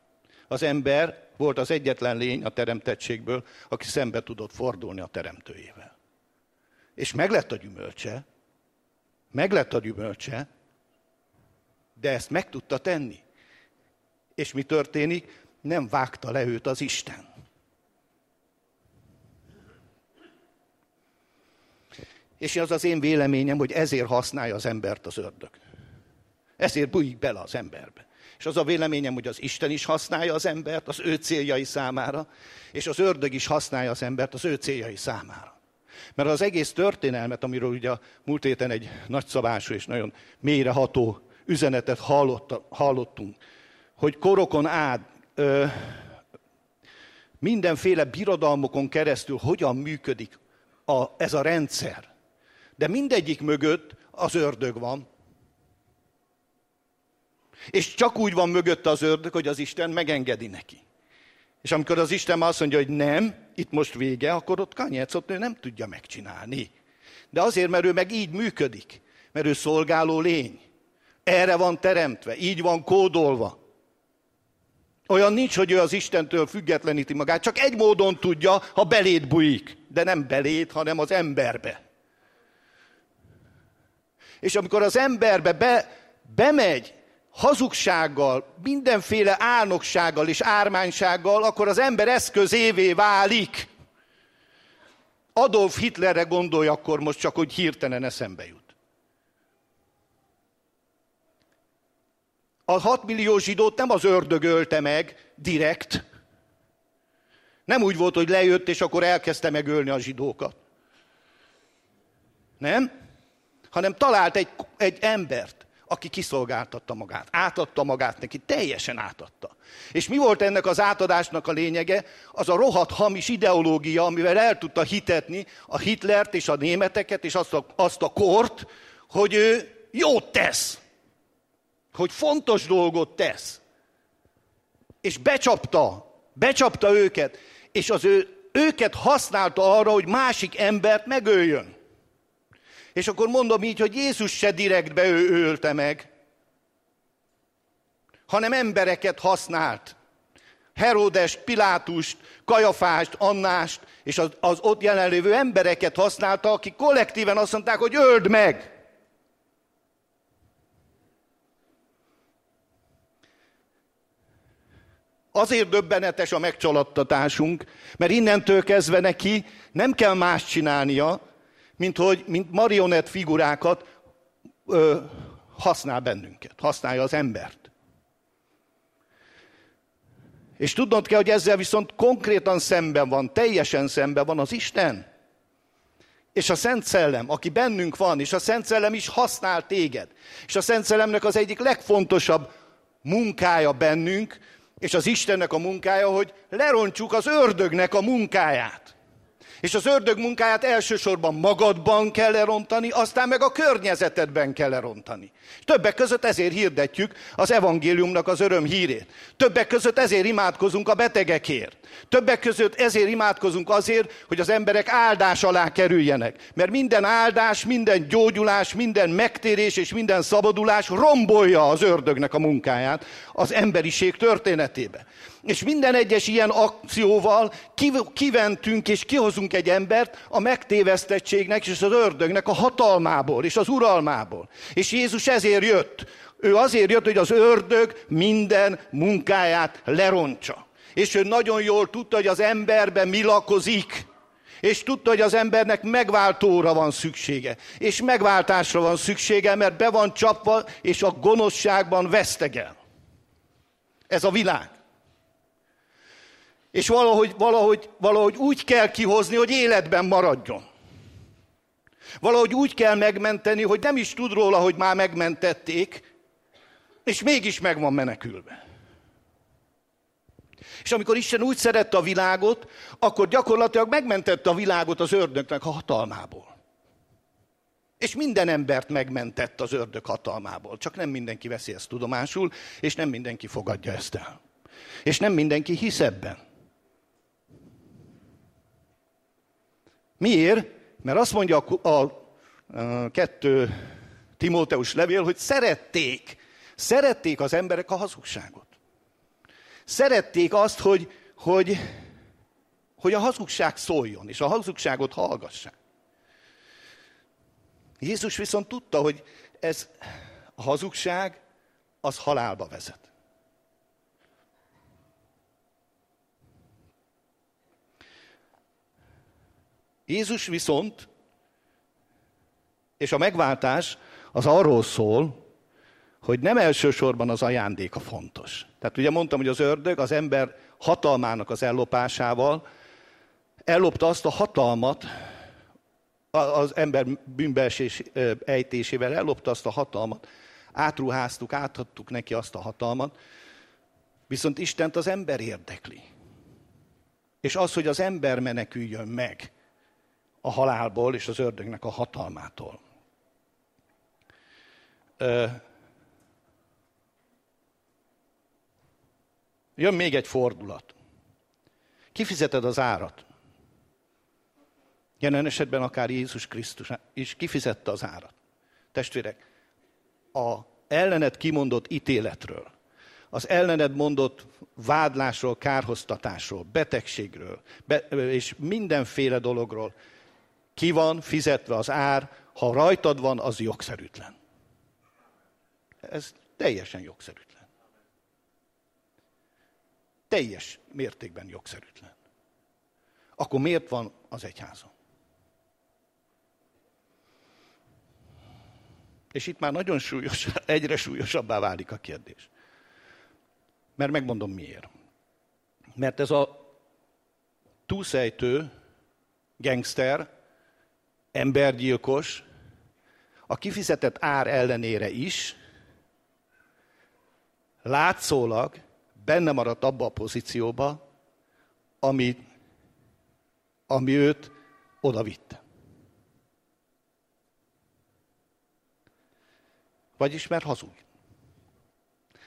Az ember volt az egyetlen lény a teremtettségből, aki szembe tudott fordulni a teremtőjével. És meglett a gyümölcse, meglett a gyümölcse, de ezt meg tudta tenni. És mi történik? Nem vágta le őt az Isten. És az az én véleményem, hogy ezért használja az embert az ördög. Ezért bújik bele az emberbe. És az a véleményem, hogy az Isten is használja az embert az ő céljai számára, és az ördög is használja az embert az ő céljai számára. Mert az egész történelmet, amiről ugye a múlt héten egy nagyszabású és nagyon mélyreható üzenetet hallotta, hallottunk, hogy korokon át ö, mindenféle birodalmokon keresztül hogyan működik a, ez a rendszer. De mindegyik mögött az ördög van. És csak úgy van mögötte az ördög, hogy az Isten megengedi neki. És amikor az Isten azt mondja, hogy nem, itt most vége, akkor ott kanyecot ő nem tudja megcsinálni. De azért, mert ő meg így működik. Mert ő szolgáló lény. Erre van teremtve, így van kódolva. Olyan nincs, hogy ő az Istentől függetleníti magát, csak egy módon tudja, ha belét bujik. De nem belét, hanem az emberbe. És amikor az emberbe be, bemegy hazugsággal, mindenféle álnoksággal és ármánysággal, akkor az ember eszközévé válik. Adolf Hitlerre gondolj akkor most csak, hogy hirtelen eszembe jut. A 6 millió zsidót nem az ördög ölte meg direkt. Nem úgy volt, hogy lejött, és akkor elkezdte megölni a zsidókat. Nem? Hanem talált egy, egy embert, aki kiszolgáltatta magát, átadta magát neki, teljesen átadta. És mi volt ennek az átadásnak a lényege? Az a rohadt hamis ideológia, amivel el tudta hitetni a Hitlert és a németeket és azt a, azt a kort, hogy ő jót tesz, hogy fontos dolgot tesz. És becsapta, becsapta őket, és az ő, őket használta arra, hogy másik embert megöljön. És akkor mondom így, hogy Jézus se direktbe ő ölte meg, hanem embereket használt. Heródest, Pilátust, Kajafást, Annást, és az, az ott jelenlévő embereket használta, akik kollektíven azt mondták, hogy öld meg. Azért döbbenetes a megcsalattatásunk, mert innentől kezdve neki nem kell más csinálnia, mint hogy mint marionett figurákat ö, használ bennünket, használja az embert. És tudnod kell, hogy ezzel viszont konkrétan szemben van, teljesen szemben van az Isten. És a Szent Szellem, aki bennünk van, és a Szent Szellem is használ téged. És a Szent Szellemnek az egyik legfontosabb munkája bennünk, És az Istennek a munkája, hogy lerontsuk az ördögnek a munkáját. És az ördög munkáját elsősorban magadban kell lerontani, aztán meg a környezetedben kell lerontani. Többek között ezért hirdetjük az evangéliumnak az öröm hírét. Többek között ezért imádkozunk a betegekért. Többek között ezért imádkozunk azért, hogy az emberek áldás alá kerüljenek. Mert minden áldás, minden gyógyulás, minden megtérés és minden szabadulás rombolja az ördögnek a munkáját az emberiség történetébe. És minden egyes ilyen akcióval kiventünk és kihozunk egy embert a megtévesztettségnek és az ördögnek a hatalmából és az uralmából. És Jézus ezért jött. Ő azért jött, hogy az ördög minden munkáját lerontsa. És ő nagyon jól tudta, hogy az emberben mi lakozik. És tudta, hogy az embernek megváltóra van szüksége. És megváltásra van szüksége, mert be van csapva, és a gonoszságban vesztegel. Ez a világ. És valahogy, valahogy, valahogy úgy kell kihozni, hogy életben maradjon. Valahogy úgy kell megmenteni, hogy nem is tud róla, hogy már megmentették, és mégis meg van menekülve. És amikor Isten úgy szerette a világot, akkor gyakorlatilag megmentette a világot az ördögnek a hatalmából. És minden embert megmentett az ördög hatalmából. Csak nem mindenki veszi ezt tudomásul, és nem mindenki fogadja ezt el. És nem mindenki hisz ebben. Miért? Mert azt mondja a, a, a kettő Timóteus levél, hogy szerették, szerették az emberek a hazugságot. Szerették azt, hogy, hogy, hogy a hazugság szóljon, és a hazugságot hallgassák. Jézus viszont tudta, hogy ez a hazugság az halálba vezet. Jézus viszont, és a megváltás az arról szól, hogy nem elsősorban az ajándéka fontos. Tehát ugye mondtam, hogy az ördög az ember hatalmának az ellopásával ellopta azt a hatalmat, az ember bűnbeesés ejtésével ellopta azt a hatalmat, átruháztuk, átadtuk neki azt a hatalmat, viszont Istent az ember érdekli. És az, hogy az ember meneküljön meg a halálból és az ördögnek a hatalmától. Jön még egy fordulat. Kifizeted az árat. Jelen esetben akár Jézus Krisztus is kifizette az árat. Testvérek, a ellened kimondott ítéletről, az ellened mondott vádlásról, kárhoztatásról, betegségről be, és mindenféle dologról ki van fizetve az ár, ha rajtad van, az jogszerűtlen. Ez teljesen jogszerűtlen. Teljes mértékben jogszerűtlen. Akkor miért van az egyházon? És itt már nagyon súlyos, <laughs> egyre súlyosabbá válik a kérdés. Mert megmondom miért. Mert ez a túlszejtő, gangster, embergyilkos, a kifizetett ár ellenére is látszólag benne maradt abba a pozícióba, ami, ami őt oda vitte. Vagyis mert hazug.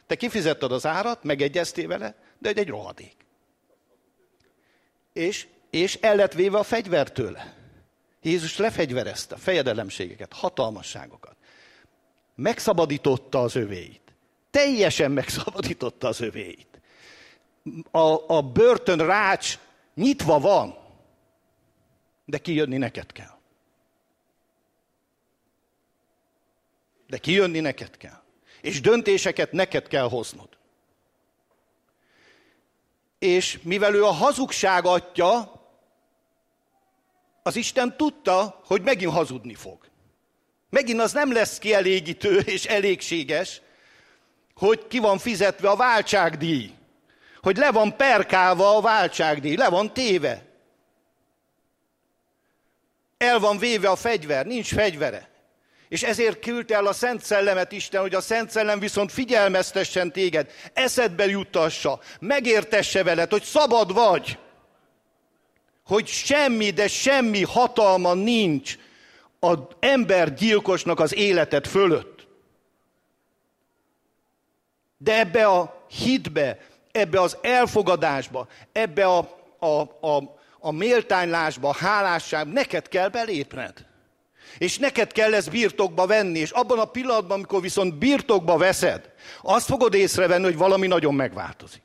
Te kifizetted az árat, megegyeztél vele, de egy, egy rohadék. És, és el lett véve a fegyver tőle. Jézus lefegyverezte fejedelemségeket, hatalmasságokat. Megszabadította az övéit. Teljesen megszabadította az övéit. A, a börtön rács nyitva van, de kijönni neked kell. De kijönni neked kell. És döntéseket neked kell hoznod. És mivel ő a hazugság atya, az Isten tudta, hogy megint hazudni fog. Megint az nem lesz kielégítő és elégséges, hogy ki van fizetve a váltságdíj. Hogy le van perkálva a váltságdíj, le van téve. El van véve a fegyver, nincs fegyvere. És ezért küldte el a Szent Szellemet Isten, hogy a Szent Szellem viszont figyelmeztessen téged, eszedbe juttassa, megértesse veled, hogy szabad vagy. Hogy semmi, de semmi hatalma nincs az ember gyilkosnak az életet fölött. De ebbe a hitbe, ebbe az elfogadásba, ebbe a, a, a, a méltánylásba, a hálásság, neked kell belépned. És neked kell ezt birtokba venni, és abban a pillanatban, amikor viszont birtokba veszed, azt fogod észrevenni, hogy valami nagyon megváltozik.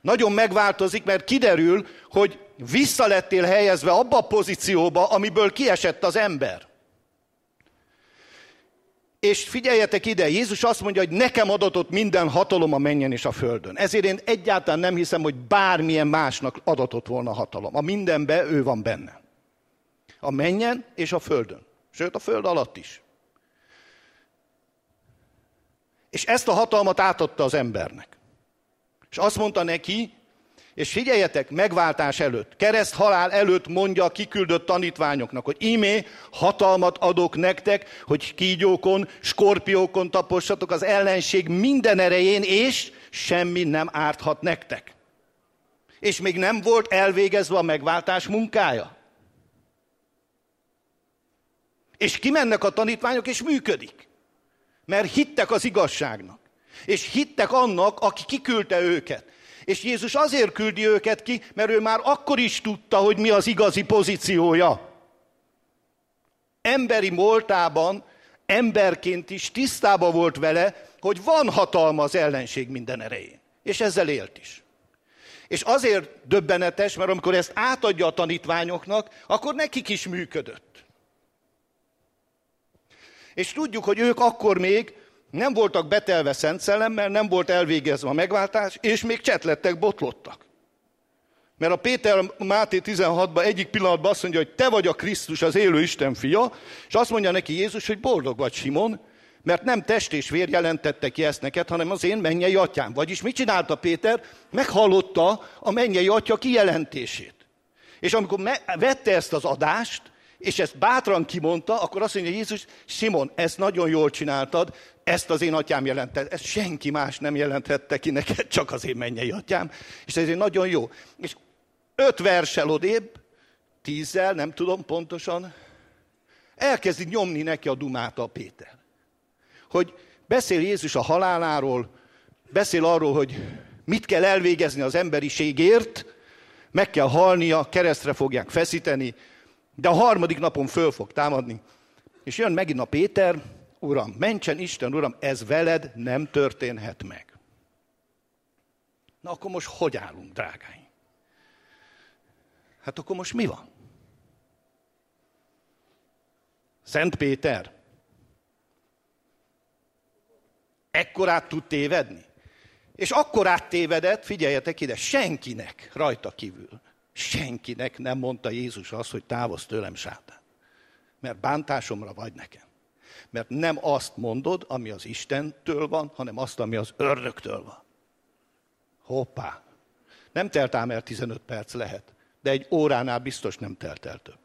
Nagyon megváltozik, mert kiderül, hogy vissza lettél helyezve abba a pozícióba, amiből kiesett az ember. És figyeljetek ide, Jézus azt mondja, hogy nekem adatott minden hatalom a menjen és a földön. Ezért én egyáltalán nem hiszem, hogy bármilyen másnak adatott volna hatalom. A mindenbe ő van benne. A menjen és a földön. Sőt, a föld alatt is. És ezt a hatalmat átadta az embernek. És azt mondta neki, és figyeljetek, megváltás előtt, kereszt halál előtt mondja a kiküldött tanítványoknak, hogy imé hatalmat adok nektek, hogy kígyókon, skorpiókon tapossatok az ellenség minden erején, és semmi nem árthat nektek. És még nem volt elvégezve a megváltás munkája. És kimennek a tanítványok, és működik. Mert hittek az igazságnak. És hittek annak, aki kiküldte őket. És Jézus azért küldi őket ki, mert ő már akkor is tudta, hogy mi az igazi pozíciója. Emberi moltában, emberként is tisztába volt vele, hogy van hatalma az ellenség minden erején. És ezzel élt is. És azért döbbenetes, mert amikor ezt átadja a tanítványoknak, akkor nekik is működött. És tudjuk, hogy ők akkor még nem voltak betelve szent szellemmel, nem volt elvégezve a megváltás, és még csetlettek, botlottak. Mert a Péter Máté 16-ban egyik pillanatban azt mondja, hogy te vagy a Krisztus, az élő Isten fia, és azt mondja neki Jézus, hogy boldog vagy Simon, mert nem test és vér jelentette ki ezt neked, hanem az én mennyei atyám. Vagyis mit csinálta Péter? Meghallotta a mennyei atya kijelentését. És amikor vette ezt az adást, és ezt bátran kimondta, akkor azt mondja Jézus, Simon, ezt nagyon jól csináltad, ezt az én atyám jelentett, ezt senki más nem jelenthette ki neked, csak az én mennyei atyám, és ez nagyon jó. És öt versel odébb, tízzel, nem tudom pontosan, elkezdi nyomni neki a dumát a Péter. Hogy beszél Jézus a haláláról, beszél arról, hogy mit kell elvégezni az emberiségért, meg kell halnia, keresztre fogják feszíteni, de a harmadik napon föl fog támadni. És jön megint a Péter, Uram, mentsen Isten, Uram, ez veled nem történhet meg. Na akkor most hogy állunk, drágáim? Hát akkor most mi van? Szent Péter ekkorát tud tévedni? És akkor áttévedett, figyeljetek ide, senkinek rajta kívül, senkinek nem mondta Jézus azt, hogy távozz tőlem sátán. Mert bántásomra vagy nekem. Mert nem azt mondod, ami az Istentől van, hanem azt, ami az ördögtől van. Hoppá! Nem telt ám el 15 perc lehet, de egy óránál biztos nem telt el több.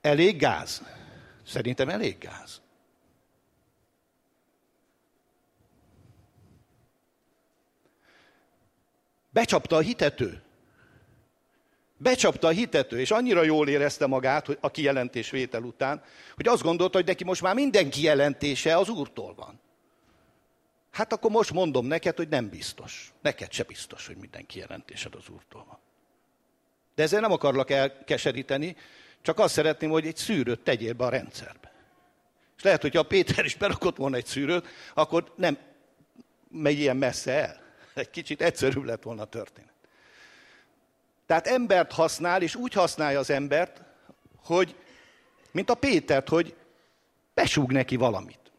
Elég gáz? Szerintem elég gáz. Becsapta a hitető. Becsapta a hitető, és annyira jól érezte magát hogy a kijelentés vétel után, hogy azt gondolta, hogy neki most már minden kijelentése az Úrtól van. Hát akkor most mondom neked, hogy nem biztos. Neked se biztos, hogy minden kijelentésed az Úrtól van. De ezzel nem akarlak elkeseríteni, csak azt szeretném, hogy egy szűrőt tegyél be a rendszerbe. És lehet, hogyha a Péter is berakott volna egy szűrőt, akkor nem megy ilyen messze el. Egy kicsit egyszerűbb lett volna történet. Tehát embert használ, és úgy használja az embert, hogy, mint a Pétert, hogy besúg neki valamit.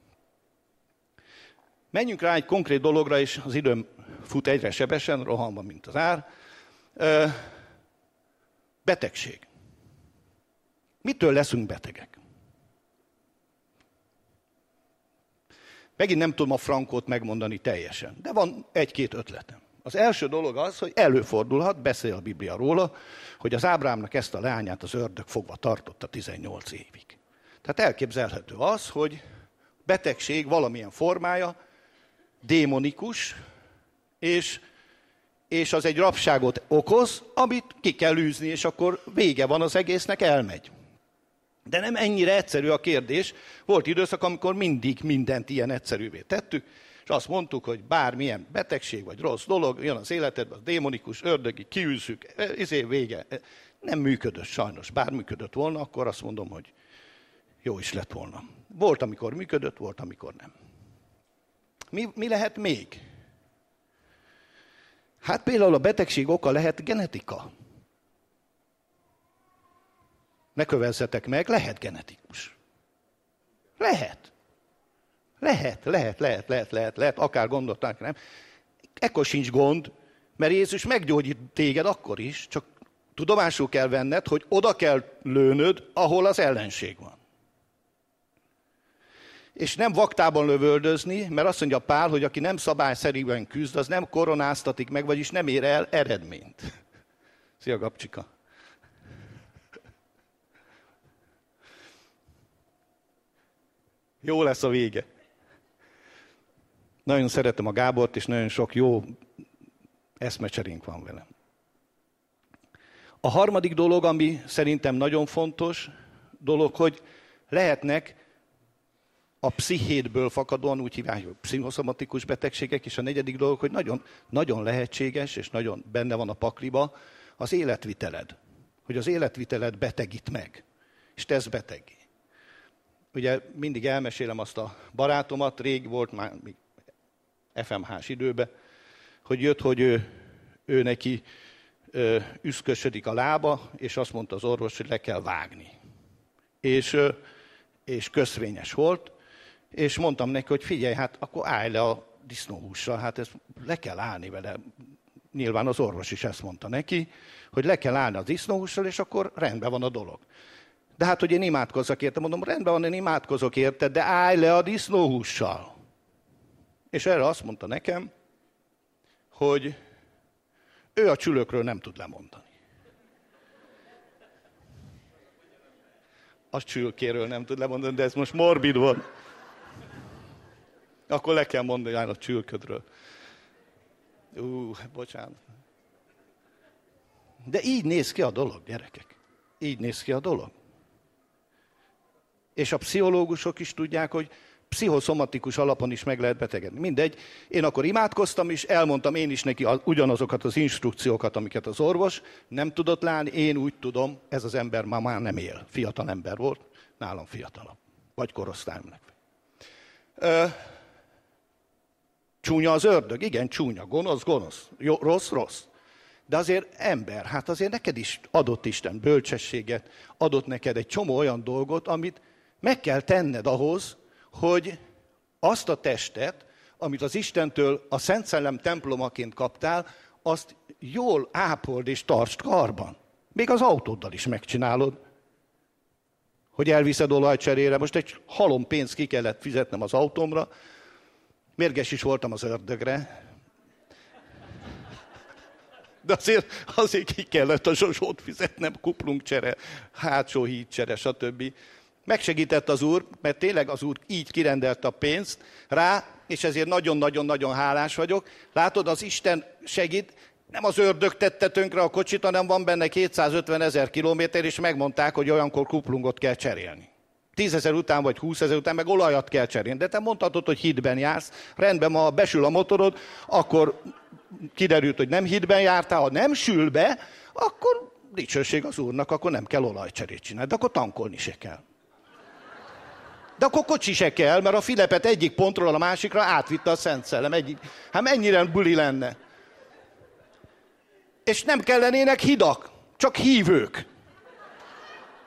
Menjünk rá egy konkrét dologra, és az időm fut egyre sebesen, rohanva, mint az ár. Betegség. Mitől leszünk betegek? Megint nem tudom a frankót megmondani teljesen, de van egy-két ötletem. Az első dolog az, hogy előfordulhat, beszél a Biblia róla, hogy az Ábrámnak ezt a leányát az ördög fogva tartotta 18 évig. Tehát elképzelhető az, hogy betegség valamilyen formája démonikus, és, és az egy rabságot okoz, amit ki kell űzni, és akkor vége van az egésznek, elmegy. De nem ennyire egyszerű a kérdés. Volt időszak, amikor mindig mindent ilyen egyszerűvé tettük, és azt mondtuk, hogy bármilyen betegség vagy rossz dolog jön az életedbe, az démonikus, ördögi, kiűzzük, izé vége. Nem működött sajnos. Bár működött volna, akkor azt mondom, hogy jó is lett volna. Volt, amikor működött, volt, amikor nem. Mi, mi lehet még? Hát például a betegség oka lehet genetika. Ne kövezzetek meg, lehet genetikus. Lehet. Lehet, lehet, lehet, lehet, lehet, lehet, akár gondolták, nem. Ekkor sincs gond, mert Jézus meggyógyít téged akkor is, csak tudomásul kell venned, hogy oda kell lőnöd, ahol az ellenség van. És nem vaktában lövöldözni, mert azt mondja Pál, hogy aki nem szabályszerűen küzd, az nem koronáztatik meg, vagyis nem ér el eredményt. <laughs> Szia, Gabcsika! Jó lesz a vége. Nagyon szeretem a Gábort, és nagyon sok jó eszmecserénk van vele. A harmadik dolog, ami szerintem nagyon fontos dolog, hogy lehetnek a pszichédből fakadóan úgy hívják, hogy pszichoszomatikus betegségek, és a negyedik dolog, hogy nagyon, nagyon lehetséges, és nagyon benne van a pakliba, az életviteled. Hogy az életviteled betegít meg, és tesz betegé. Ugye mindig elmesélem azt a barátomat, rég volt már még FMH-s időben, hogy jött, hogy ő, ő neki ö, üszkösödik a lába, és azt mondta az orvos, hogy le kell vágni. És, ö, és köszvényes volt, és mondtam neki, hogy figyelj, hát akkor állj le a disznóhússal, hát ezt le kell állni vele. Nyilván az orvos is ezt mondta neki, hogy le kell állni a disznóhússal, és akkor rendben van a dolog. De hát, hogy én imádkozzak érte, mondom, rendben van, én imádkozok érte, de állj le a disznóhússal. És erre azt mondta nekem, hogy ő a csülökről nem tud lemondani. A csülkéről nem tud lemondani, de ez most morbid volt. Akkor le kell mondani a csülködről. Ú, bocsánat. De így néz ki a dolog, gyerekek. Így néz ki a dolog. És a pszichológusok is tudják, hogy pszichoszomatikus alapon is meg lehet betegedni. Mindegy. Én akkor imádkoztam is, elmondtam én is neki ugyanazokat az instrukciókat, amiket az orvos nem tudott látni. Én úgy tudom, ez az ember ma már nem él. Fiatal ember volt, nálam fiatalabb. Vagy korosztályomnak. Csúnya az ördög? Igen, csúnya. Gonosz, gonosz. Jó, rossz, rossz. De azért ember, hát azért neked is adott Isten bölcsességet, adott neked egy csomó olyan dolgot, amit meg kell tenned ahhoz, hogy azt a testet, amit az Istentől a Szent Szellem templomaként kaptál, azt jól ápold és tartsd karban. Még az autóddal is megcsinálod. Hogy elviszed olajcserére. Most egy halom pénzt ki kellett fizetnem az autómra, Mérges is voltam az ördögre. De azért, azért ki kellett a zsozsót fizetnem, csere, hátsó csere, stb. Megsegített az úr, mert tényleg az úr így kirendelte a pénzt rá, és ezért nagyon-nagyon-nagyon hálás vagyok. Látod, az Isten segít, nem az ördög tette tönkre a kocsit, hanem van benne 250 ezer kilométer, és megmondták, hogy olyankor kuplungot kell cserélni tízezer után vagy húszezer után meg olajat kell cserélni. De te mondhatod, hogy hitben jársz, rendben, ma besül a motorod, akkor kiderült, hogy nem hitben jártál, ha nem sül be, akkor dicsőség az úrnak, akkor nem kell olajcserét csinálni, de akkor tankolni se kell. De akkor kocsi se kell, mert a Filepet egyik pontról a másikra átvitte a Szent Szellem. Egyik. Hát mennyire buli lenne. És nem kellenének hidak, csak hívők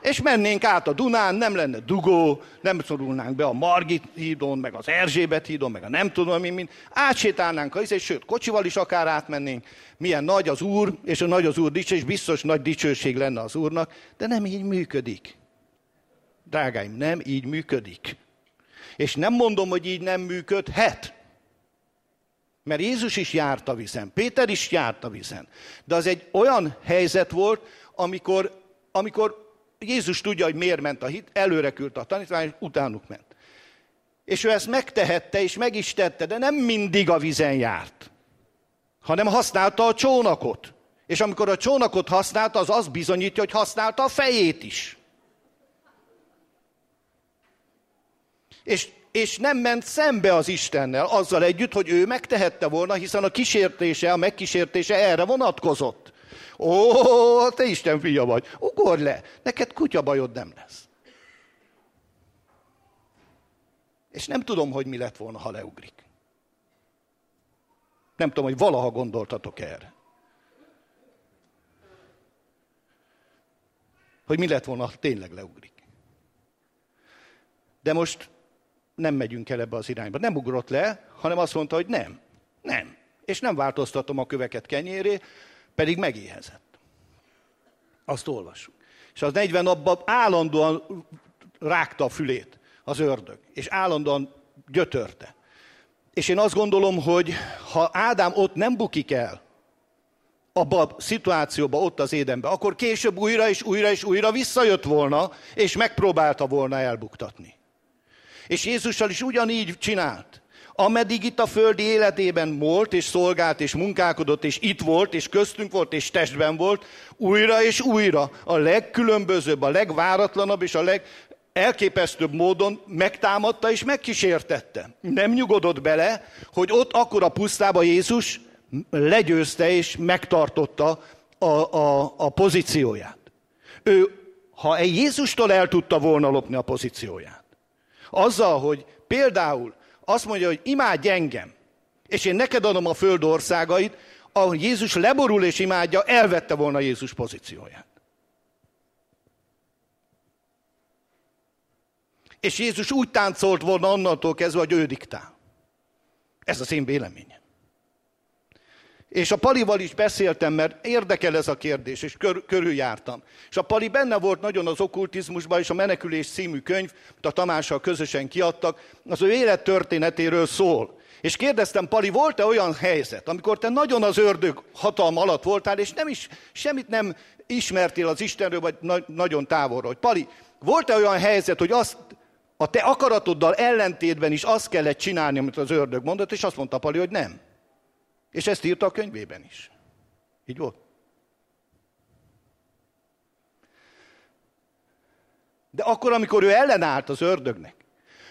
és mennénk át a Dunán, nem lenne dugó, nem szorulnánk be a Margit hídon, meg az Erzsébet hídon, meg a nem tudom mi, mind. Átsétálnánk a izé, sőt, kocsival is akár átmennénk. Milyen nagy az Úr, és a nagy az Úr dicső, és biztos nagy dicsőség lenne az Úrnak, de nem így működik. Drágáim, nem így működik. És nem mondom, hogy így nem működhet. Mert Jézus is járt a vizen, Péter is járt a vizen. De az egy olyan helyzet volt, amikor, amikor Jézus tudja, hogy miért ment a hit, előre küldte a tanítvány, utánuk ment. És ő ezt megtehette, és meg is tette, de nem mindig a vizen járt, hanem használta a csónakot. És amikor a csónakot használta, az azt bizonyítja, hogy használta a fejét is. És, és nem ment szembe az Istennel azzal együtt, hogy ő megtehette volna, hiszen a kísértése, a megkísértése erre vonatkozott. Ó, te Isten fia vagy, ugorj le, neked kutyabajod nem lesz. És nem tudom, hogy mi lett volna, ha leugrik. Nem tudom, hogy valaha gondoltatok erre. Hogy mi lett volna, ha tényleg leugrik. De most nem megyünk el ebbe az irányba. Nem ugrott le, hanem azt mondta, hogy nem. Nem. És nem változtatom a köveket kenyéré, pedig megéhezett. Azt olvassuk. És az 40 napban állandóan rágta a fülét az ördög, és állandóan gyötörte. És én azt gondolom, hogy ha Ádám ott nem bukik el, abba a szituációba, ott az édenbe, akkor később újra és újra és újra visszajött volna, és megpróbálta volna elbuktatni. És Jézussal is ugyanígy csinált. Ameddig itt a földi életében volt, és szolgált, és munkálkodott, és itt volt, és köztünk volt, és testben volt, újra és újra a legkülönbözőbb, a legváratlanabb és a legelképesztőbb módon megtámadta és megkísértette. Nem nyugodott bele, hogy ott akkor a pusztába Jézus legyőzte és megtartotta a, a, a pozícióját. Ő, ha egy Jézustól el tudta volna lopni a pozícióját, azzal, hogy például azt mondja, hogy imádj engem, és én neked adom a föld országait, ahol Jézus leborul és imádja, elvette volna Jézus pozícióját. És Jézus úgy táncolt volna onnantól kezdve, hogy ő diktál. Ez az én véleményem. És a Palival is beszéltem, mert érdekel ez a kérdés, és kör, körüljártam. És a Pali benne volt nagyon az okkultizmusban, és a Menekülés című könyv, amit a Tamással közösen kiadtak, az ő élettörténetéről szól. És kérdeztem, Pali, volt-e olyan helyzet, amikor te nagyon az ördög hatalma alatt voltál, és nem is, semmit nem ismertél az Istenről, vagy na- nagyon távolról. Hogy Pali, volt-e olyan helyzet, hogy azt a te akaratoddal ellentétben is azt kellett csinálni, amit az ördög mondott, és azt mondta Pali, hogy nem. És ezt írta a könyvében is. Így volt. De akkor, amikor ő ellenállt az ördögnek,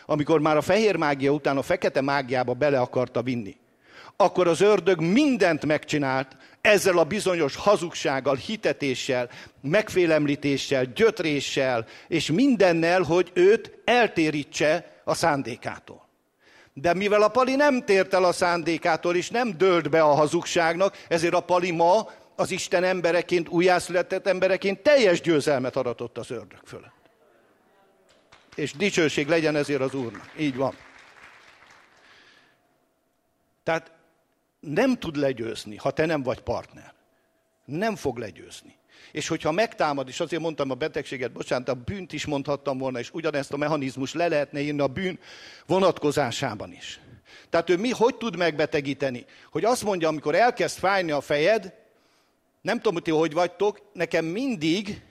amikor már a fehér mágia után a fekete mágiába bele akarta vinni, akkor az ördög mindent megcsinált ezzel a bizonyos hazugsággal, hitetéssel, megfélemlítéssel, gyötréssel, és mindennel, hogy őt eltérítse a szándékától. De mivel a Pali nem tért el a szándékától, és nem dőlt be a hazugságnak, ezért a Pali ma az Isten embereként, újjászületett embereként teljes győzelmet aratott az ördög fölött. És dicsőség legyen ezért az Úrnak. Így van. Tehát nem tud legyőzni, ha te nem vagy partner. Nem fog legyőzni. És hogyha megtámad, és azért mondtam a betegséget, bocsánat, a bűnt is mondhattam volna, és ugyanezt a mechanizmus le lehetne írni a bűn vonatkozásában is. Tehát ő mi, hogy tud megbetegíteni? Hogy azt mondja, amikor elkezd fájni a fejed, nem tudom, hogy ti hogy vagytok, nekem mindig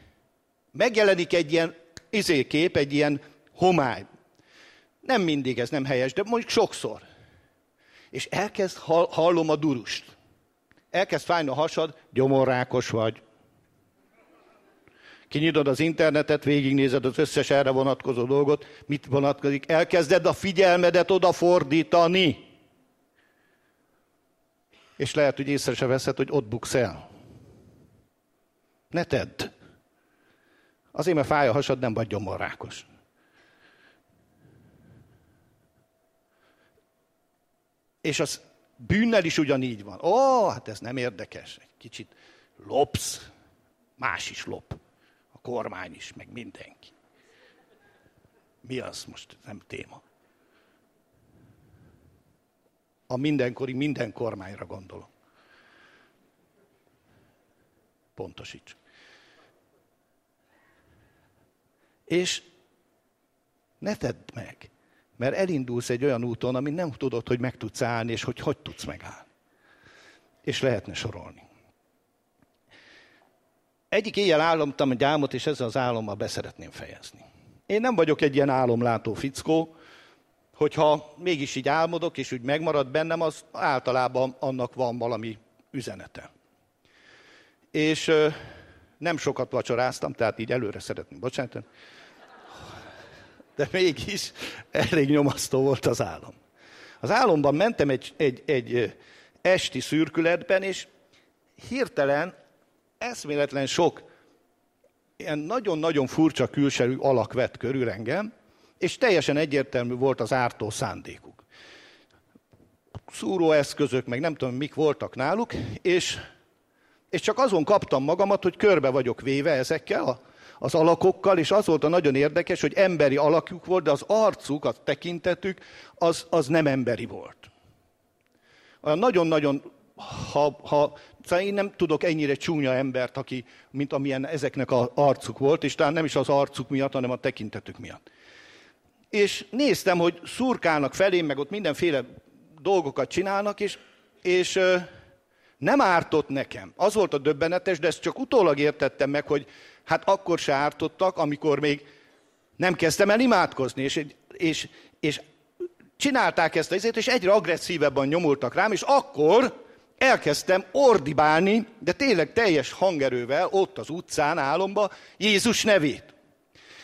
megjelenik egy ilyen izékép, egy ilyen homály. Nem mindig ez nem helyes, de mondjuk sokszor. És elkezd, hallom a durust. Elkezd fájni a hasad, gyomorrákos vagy, kinyitod az internetet, végignézed az összes erre vonatkozó dolgot, mit vonatkozik, elkezded a figyelmedet odafordítani. És lehet, hogy észre se veszed, hogy ott buksz el. Ne tedd. Azért, mert fáj a hasad, nem vagy gyomorrákos. És az bűnnel is ugyanígy van. Ó, hát ez nem érdekes. Egy kicsit lopsz, más is lop kormány is, meg mindenki. Mi az most? Nem téma. A mindenkori minden kormányra gondolom. Pontosíts. És ne tedd meg, mert elindulsz egy olyan úton, ami nem tudod, hogy meg tudsz állni, és hogy hogy tudsz megállni. És lehetne sorolni. egyik éjjel álomtam egy álmot, és ezzel az álommal beszeretném fejezni. Én nem vagyok egy ilyen álomlátó fickó, hogyha mégis így álmodok, és úgy megmarad bennem, az általában annak van valami üzenete. És nem sokat vacsoráztam, tehát így előre szeretném bocsánatani, de mégis elég nyomasztó volt az álom. Az álomban mentem egy, egy, egy esti szürkületben, és hirtelen eszméletlen sok ilyen nagyon-nagyon furcsa külső alak vett körül engem, és teljesen egyértelmű volt az ártó szándékuk. Szúróeszközök, meg nem tudom, mik voltak náluk, és, és csak azon kaptam magamat, hogy körbe vagyok véve ezekkel a, az alakokkal, és az volt a nagyon érdekes, hogy emberi alakjuk volt, de az arcuk, a tekintetük, az, az nem emberi volt. Olyan nagyon-nagyon, ha, ha Szóval én nem tudok ennyire csúnya embert, aki, mint amilyen ezeknek az arcuk volt, és talán nem is az arcuk miatt, hanem a tekintetük miatt. És néztem, hogy szurkálnak felém, meg ott mindenféle dolgokat csinálnak, és, és nem ártott nekem. Az volt a döbbenetes, de ezt csak utólag értettem meg, hogy hát akkor se ártottak, amikor még nem kezdtem el imádkozni, és, és, és csinálták ezt az és egyre agresszívebben nyomultak rám, és akkor elkezdtem ordibálni, de tényleg teljes hangerővel, ott az utcán, álomba, Jézus nevét.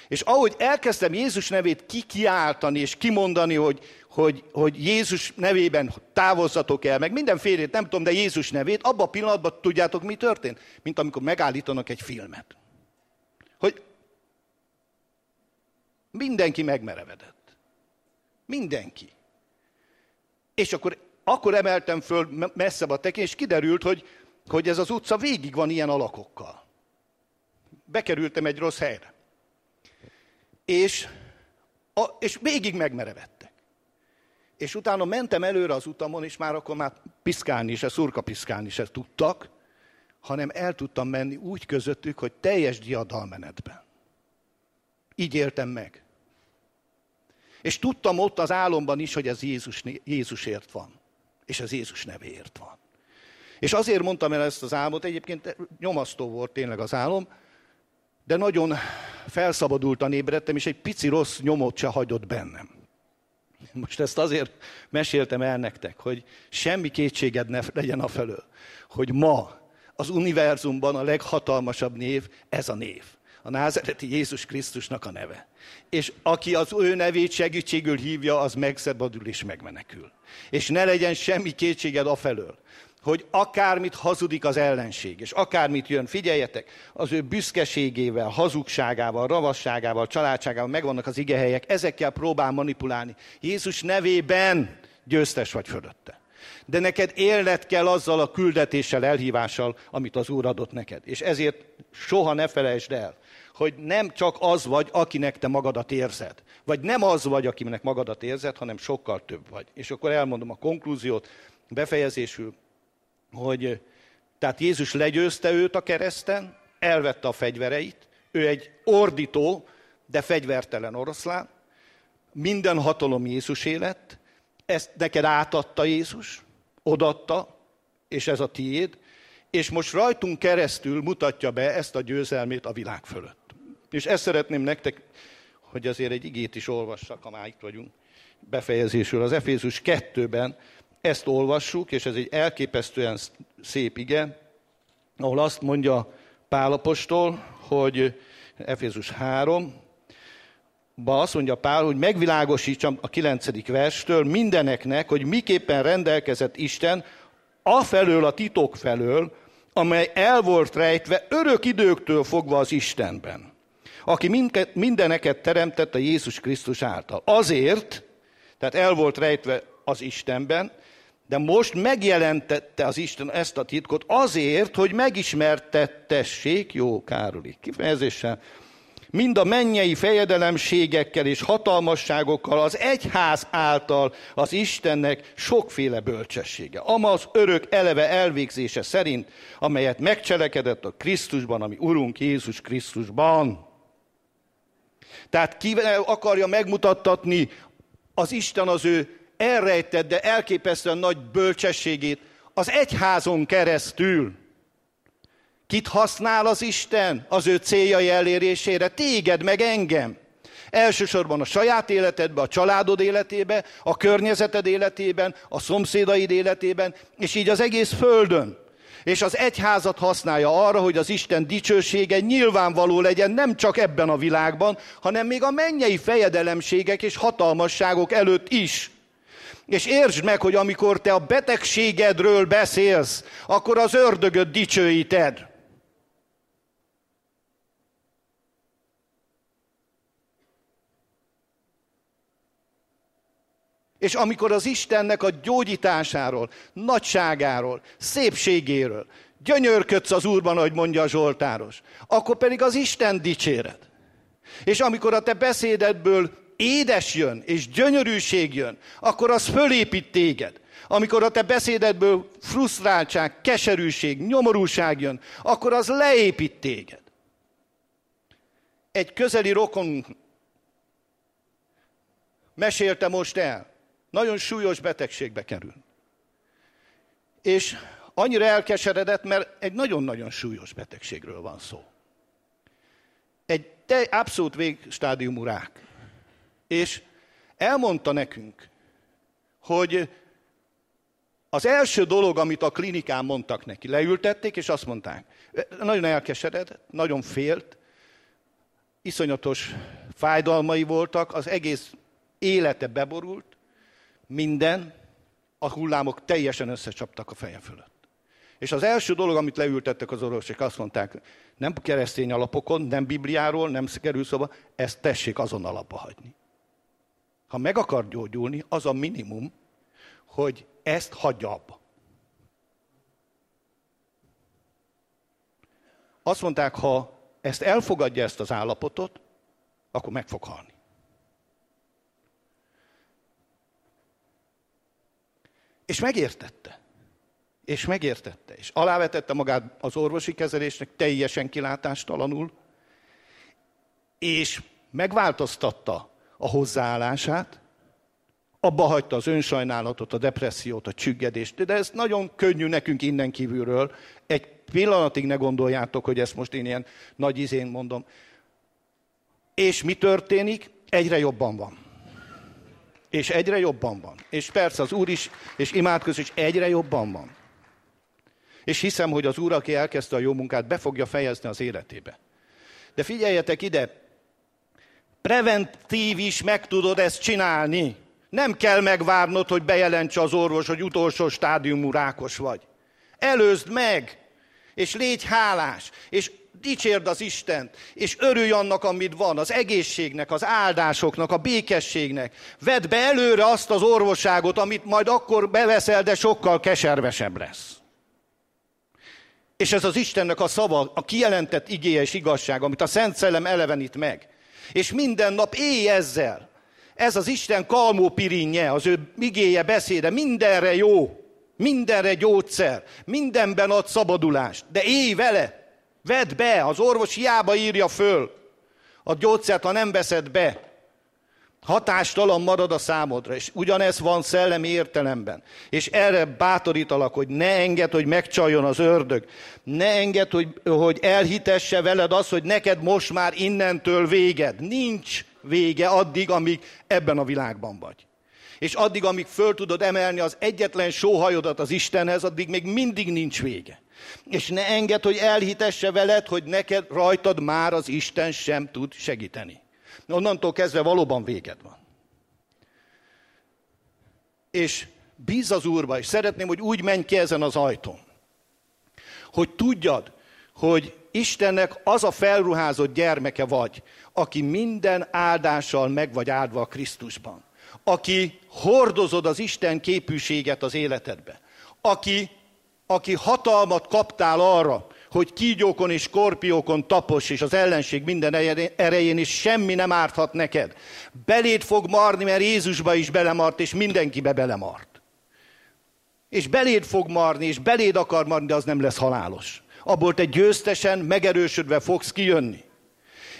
És ahogy elkezdtem Jézus nevét kikiáltani és kimondani, hogy, hogy, hogy Jézus nevében távozzatok el, meg mindenfélét, nem tudom, de Jézus nevét, abban a pillanatban tudjátok, mi történt? Mint amikor megállítanak egy filmet. Hogy mindenki megmerevedett. Mindenki. És akkor akkor emeltem föl messzebb a tekén, és kiderült, hogy, hogy ez az utca végig van ilyen alakokkal. Bekerültem egy rossz helyre. És, a, és végig megmerevettek. És utána mentem előre az utamon, és már akkor már piszkálni se, szurka piszkálni se tudtak, hanem el tudtam menni úgy közöttük, hogy teljes diadalmenetben. Így éltem meg. És tudtam ott az álomban is, hogy ez Jézus, Jézusért van és az Jézus nevéért van. És azért mondtam el ezt az álmot, egyébként nyomasztó volt tényleg az álom, de nagyon felszabadultan ébredtem, és egy pici rossz nyomot se hagyott bennem. Most ezt azért meséltem el nektek, hogy semmi kétséged ne legyen a felől, hogy ma az univerzumban a leghatalmasabb név ez a név a názereti Jézus Krisztusnak a neve. És aki az ő nevét segítségül hívja, az megszabadul és megmenekül. És ne legyen semmi kétséged afelől, hogy akármit hazudik az ellenség, és akármit jön, figyeljetek, az ő büszkeségével, hazugságával, ravasságával, családságával megvannak az igehelyek, ezekkel próbál manipulálni. Jézus nevében győztes vagy fölötte. De neked élned kell azzal a küldetéssel, elhívással, amit az Úr adott neked. És ezért soha ne felejtsd el, hogy nem csak az vagy, akinek te magadat érzed. Vagy nem az vagy, akinek magadat érzed, hanem sokkal több vagy. És akkor elmondom a konklúziót, befejezésül, hogy tehát Jézus legyőzte őt a kereszten, elvette a fegyvereit, ő egy ordító, de fegyvertelen oroszlán, minden hatalom Jézus élet, ezt neked átadta Jézus, odatta, és ez a tiéd, és most rajtunk keresztül mutatja be ezt a győzelmét a világ fölött. És ezt szeretném nektek, hogy azért egy igét is olvassak, ha már itt vagyunk, befejezésül. Az Efézus 2-ben ezt olvassuk, és ez egy elképesztően szép ige, ahol azt mondja Pálapostól, hogy Efézus 3, ba azt mondja Pál, hogy megvilágosítsam a kilencedik verstől mindeneknek, hogy miképpen rendelkezett Isten afelől a titok felől, amely el volt rejtve örök időktől fogva az Istenben aki mindeneket teremtett a Jézus Krisztus által. Azért, tehát el volt rejtve az Istenben, de most megjelentette az Isten ezt a titkot azért, hogy megismertettessék, jó Károli kifejezéssel, mind a mennyei fejedelemségekkel és hatalmasságokkal az egyház által az Istennek sokféle bölcsessége. Amaz örök eleve elvégzése szerint, amelyet megcselekedett a Krisztusban, ami Urunk Jézus Krisztusban. Tehát ki akarja megmutattatni az Isten az ő elrejtett, de elképesztően nagy bölcsességét az egyházon keresztül. Kit használ az Isten az ő céljai elérésére? Téged, meg engem. Elsősorban a saját életedbe, a családod életébe, a környezeted életében, a szomszédaid életében, és így az egész földön. És az egyházat használja arra, hogy az Isten dicsősége nyilvánvaló legyen nem csak ebben a világban, hanem még a mennyei fejedelemségek és hatalmasságok előtt is. És értsd meg, hogy amikor te a betegségedről beszélsz, akkor az ördögöt dicsőíted. És amikor az Istennek a gyógyításáról, nagyságáról, szépségéről gyönyörködsz az Úrban, ahogy mondja a Zsoltáros, akkor pedig az Isten dicséred. És amikor a te beszédedből édes jön, és gyönyörűség jön, akkor az fölépít téged. Amikor a te beszédedből frusztráltság, keserűség, nyomorúság jön, akkor az leépít téged. Egy közeli rokon mesélte most el, nagyon súlyos betegségbe kerül. És annyira elkeseredett, mert egy nagyon-nagyon súlyos betegségről van szó. Egy te, abszolút végstádiumú rák. És elmondta nekünk, hogy az első dolog, amit a klinikán mondtak neki, leültették, és azt mondták, nagyon elkeseredett, nagyon félt, iszonyatos fájdalmai voltak, az egész élete beborult, minden, a hullámok teljesen összecsaptak a feje fölött. És az első dolog, amit leültettek az orvosok, azt mondták, nem keresztény alapokon, nem Bibliáról, nem kerül szóba, ezt tessék azon alapba hagyni. Ha meg akar gyógyulni, az a minimum, hogy ezt hagyja abba. Azt mondták, ha ezt elfogadja ezt az állapotot, akkor meg fog halni. És megértette. És megértette. És alávetette magát az orvosi kezelésnek teljesen kilátástalanul, és megváltoztatta a hozzáállását, abba hagyta az önsajnálatot, a depressziót, a csüggedést, de ez nagyon könnyű nekünk innen kívülről. Egy pillanatig ne gondoljátok, hogy ezt most én ilyen nagy izén mondom. És mi történik? Egyre jobban van. És egyre jobban van. És persze az Úr is, és imádkozik, és egyre jobban van. És hiszem, hogy az Úr, aki elkezdte a jó munkát, be fogja fejezni az életébe. De figyeljetek ide, preventív is meg tudod ezt csinálni. Nem kell megvárnod, hogy bejelentse az orvos, hogy utolsó stádiumú rákos vagy. Előzd meg, és légy hálás, és dicsérd az Istent, és örülj annak, amit van, az egészségnek, az áldásoknak, a békességnek. Vedd be előre azt az orvosságot, amit majd akkor beveszel, de sokkal keservesebb lesz. És ez az Istennek a szava, a kijelentett igéje és igazság, amit a Szent Szellem elevenít meg. És minden nap élj ezzel. Ez az Isten kalmó pirinje, az ő igéje, beszéde, mindenre jó, mindenre gyógyszer, mindenben ad szabadulást, de élj vele, Vedd be, az orvos hiába írja föl. A gyógyszert, ha nem veszed be. Hatástalan marad a számodra, és ugyanez van szellemi értelemben. És erre bátorítalak, hogy ne enged, hogy megcsaljon az ördög. Ne enged, hogy, hogy elhitesse veled az, hogy neked most már innentől véged. Nincs vége addig, amíg ebben a világban vagy. És addig, amíg föl tudod emelni az egyetlen sóhajodat az Istenhez, addig még mindig nincs vége. És ne enged, hogy elhitesse veled, hogy neked rajtad már az Isten sem tud segíteni. Onnantól kezdve valóban véged van. És bíz az Úrba, és szeretném, hogy úgy menj ki ezen az ajtón, hogy tudjad, hogy Istennek az a felruházott gyermeke vagy, aki minden áldással meg vagy áldva a Krisztusban. Aki hordozod az Isten képűséget az életedbe. Aki aki hatalmat kaptál arra, hogy kígyókon és skorpiókon tapos, és az ellenség minden erején is semmi nem árthat neked. Beléd fog marni, mert Jézusba is belemart, és mindenkibe belemart. És beléd fog marni, és beléd akar marni, de az nem lesz halálos. Abból te győztesen, megerősödve fogsz kijönni.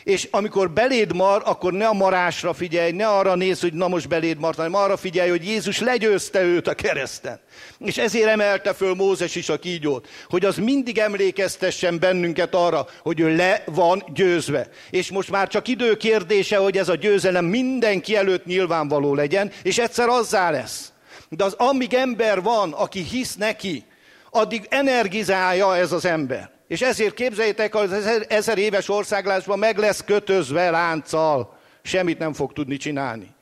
És amikor beléd mar, akkor ne a marásra figyelj, ne arra néz, hogy na most beléd mart, hanem arra figyelj, hogy Jézus legyőzte őt a kereszten. És ezért emelte föl Mózes is a kígyót, hogy az mindig emlékeztessen bennünket arra, hogy ő le van győzve. És most már csak idő kérdése, hogy ez a győzelem mindenki előtt nyilvánvaló legyen, és egyszer azzá lesz. De az amíg ember van, aki hisz neki, addig energizálja ez az ember. És ezért képzeljétek, az ezer éves országlásban meg lesz kötözve lánccal, semmit nem fog tudni csinálni.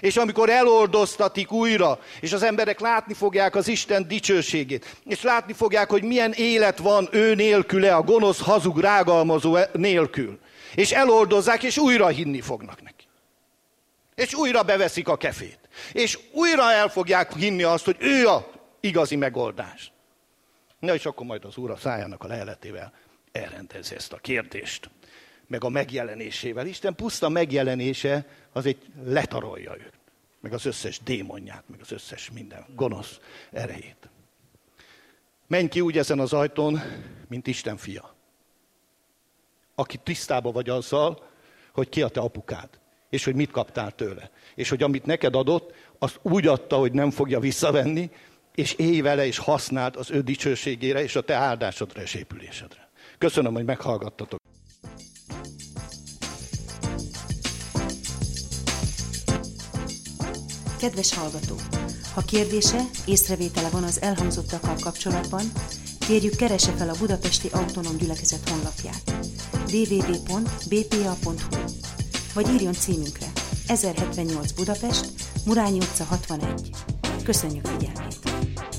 És amikor eloldoztatik újra, és az emberek látni fogják az Isten dicsőségét, és látni fogják, hogy milyen élet van ő nélküle, a gonosz, hazug, rágalmazó nélkül. És eloldozzák, és újra hinni fognak neki. És újra beveszik a kefét. És újra el fogják hinni azt, hogy ő a igazi megoldás. Na és akkor majd az Úr a szájának a leheletével elrendezi ezt a kérdést. Meg a megjelenésével. Isten puszta megjelenése az egy letarolja őt. Meg az összes démonját, meg az összes minden gonosz erejét. Menj ki úgy ezen az ajtón, mint Isten fia. Aki tisztába vagy azzal, hogy ki a te apukád, és hogy mit kaptál tőle. És hogy amit neked adott, azt úgy adta, hogy nem fogja visszavenni, és élj vele, és használd az ő dicsőségére, és a te áldásodra és épülésedre. Köszönöm, hogy meghallgattatok. Kedves hallgató! Ha kérdése, észrevétele van az elhangzottakkal kapcsolatban, kérjük keresse fel a Budapesti Autonóm Gyülekezet honlapját www.bpa.hu vagy írjon címünkre 1078 Budapest, Murányi utca 61. Köszönjük figyelmét!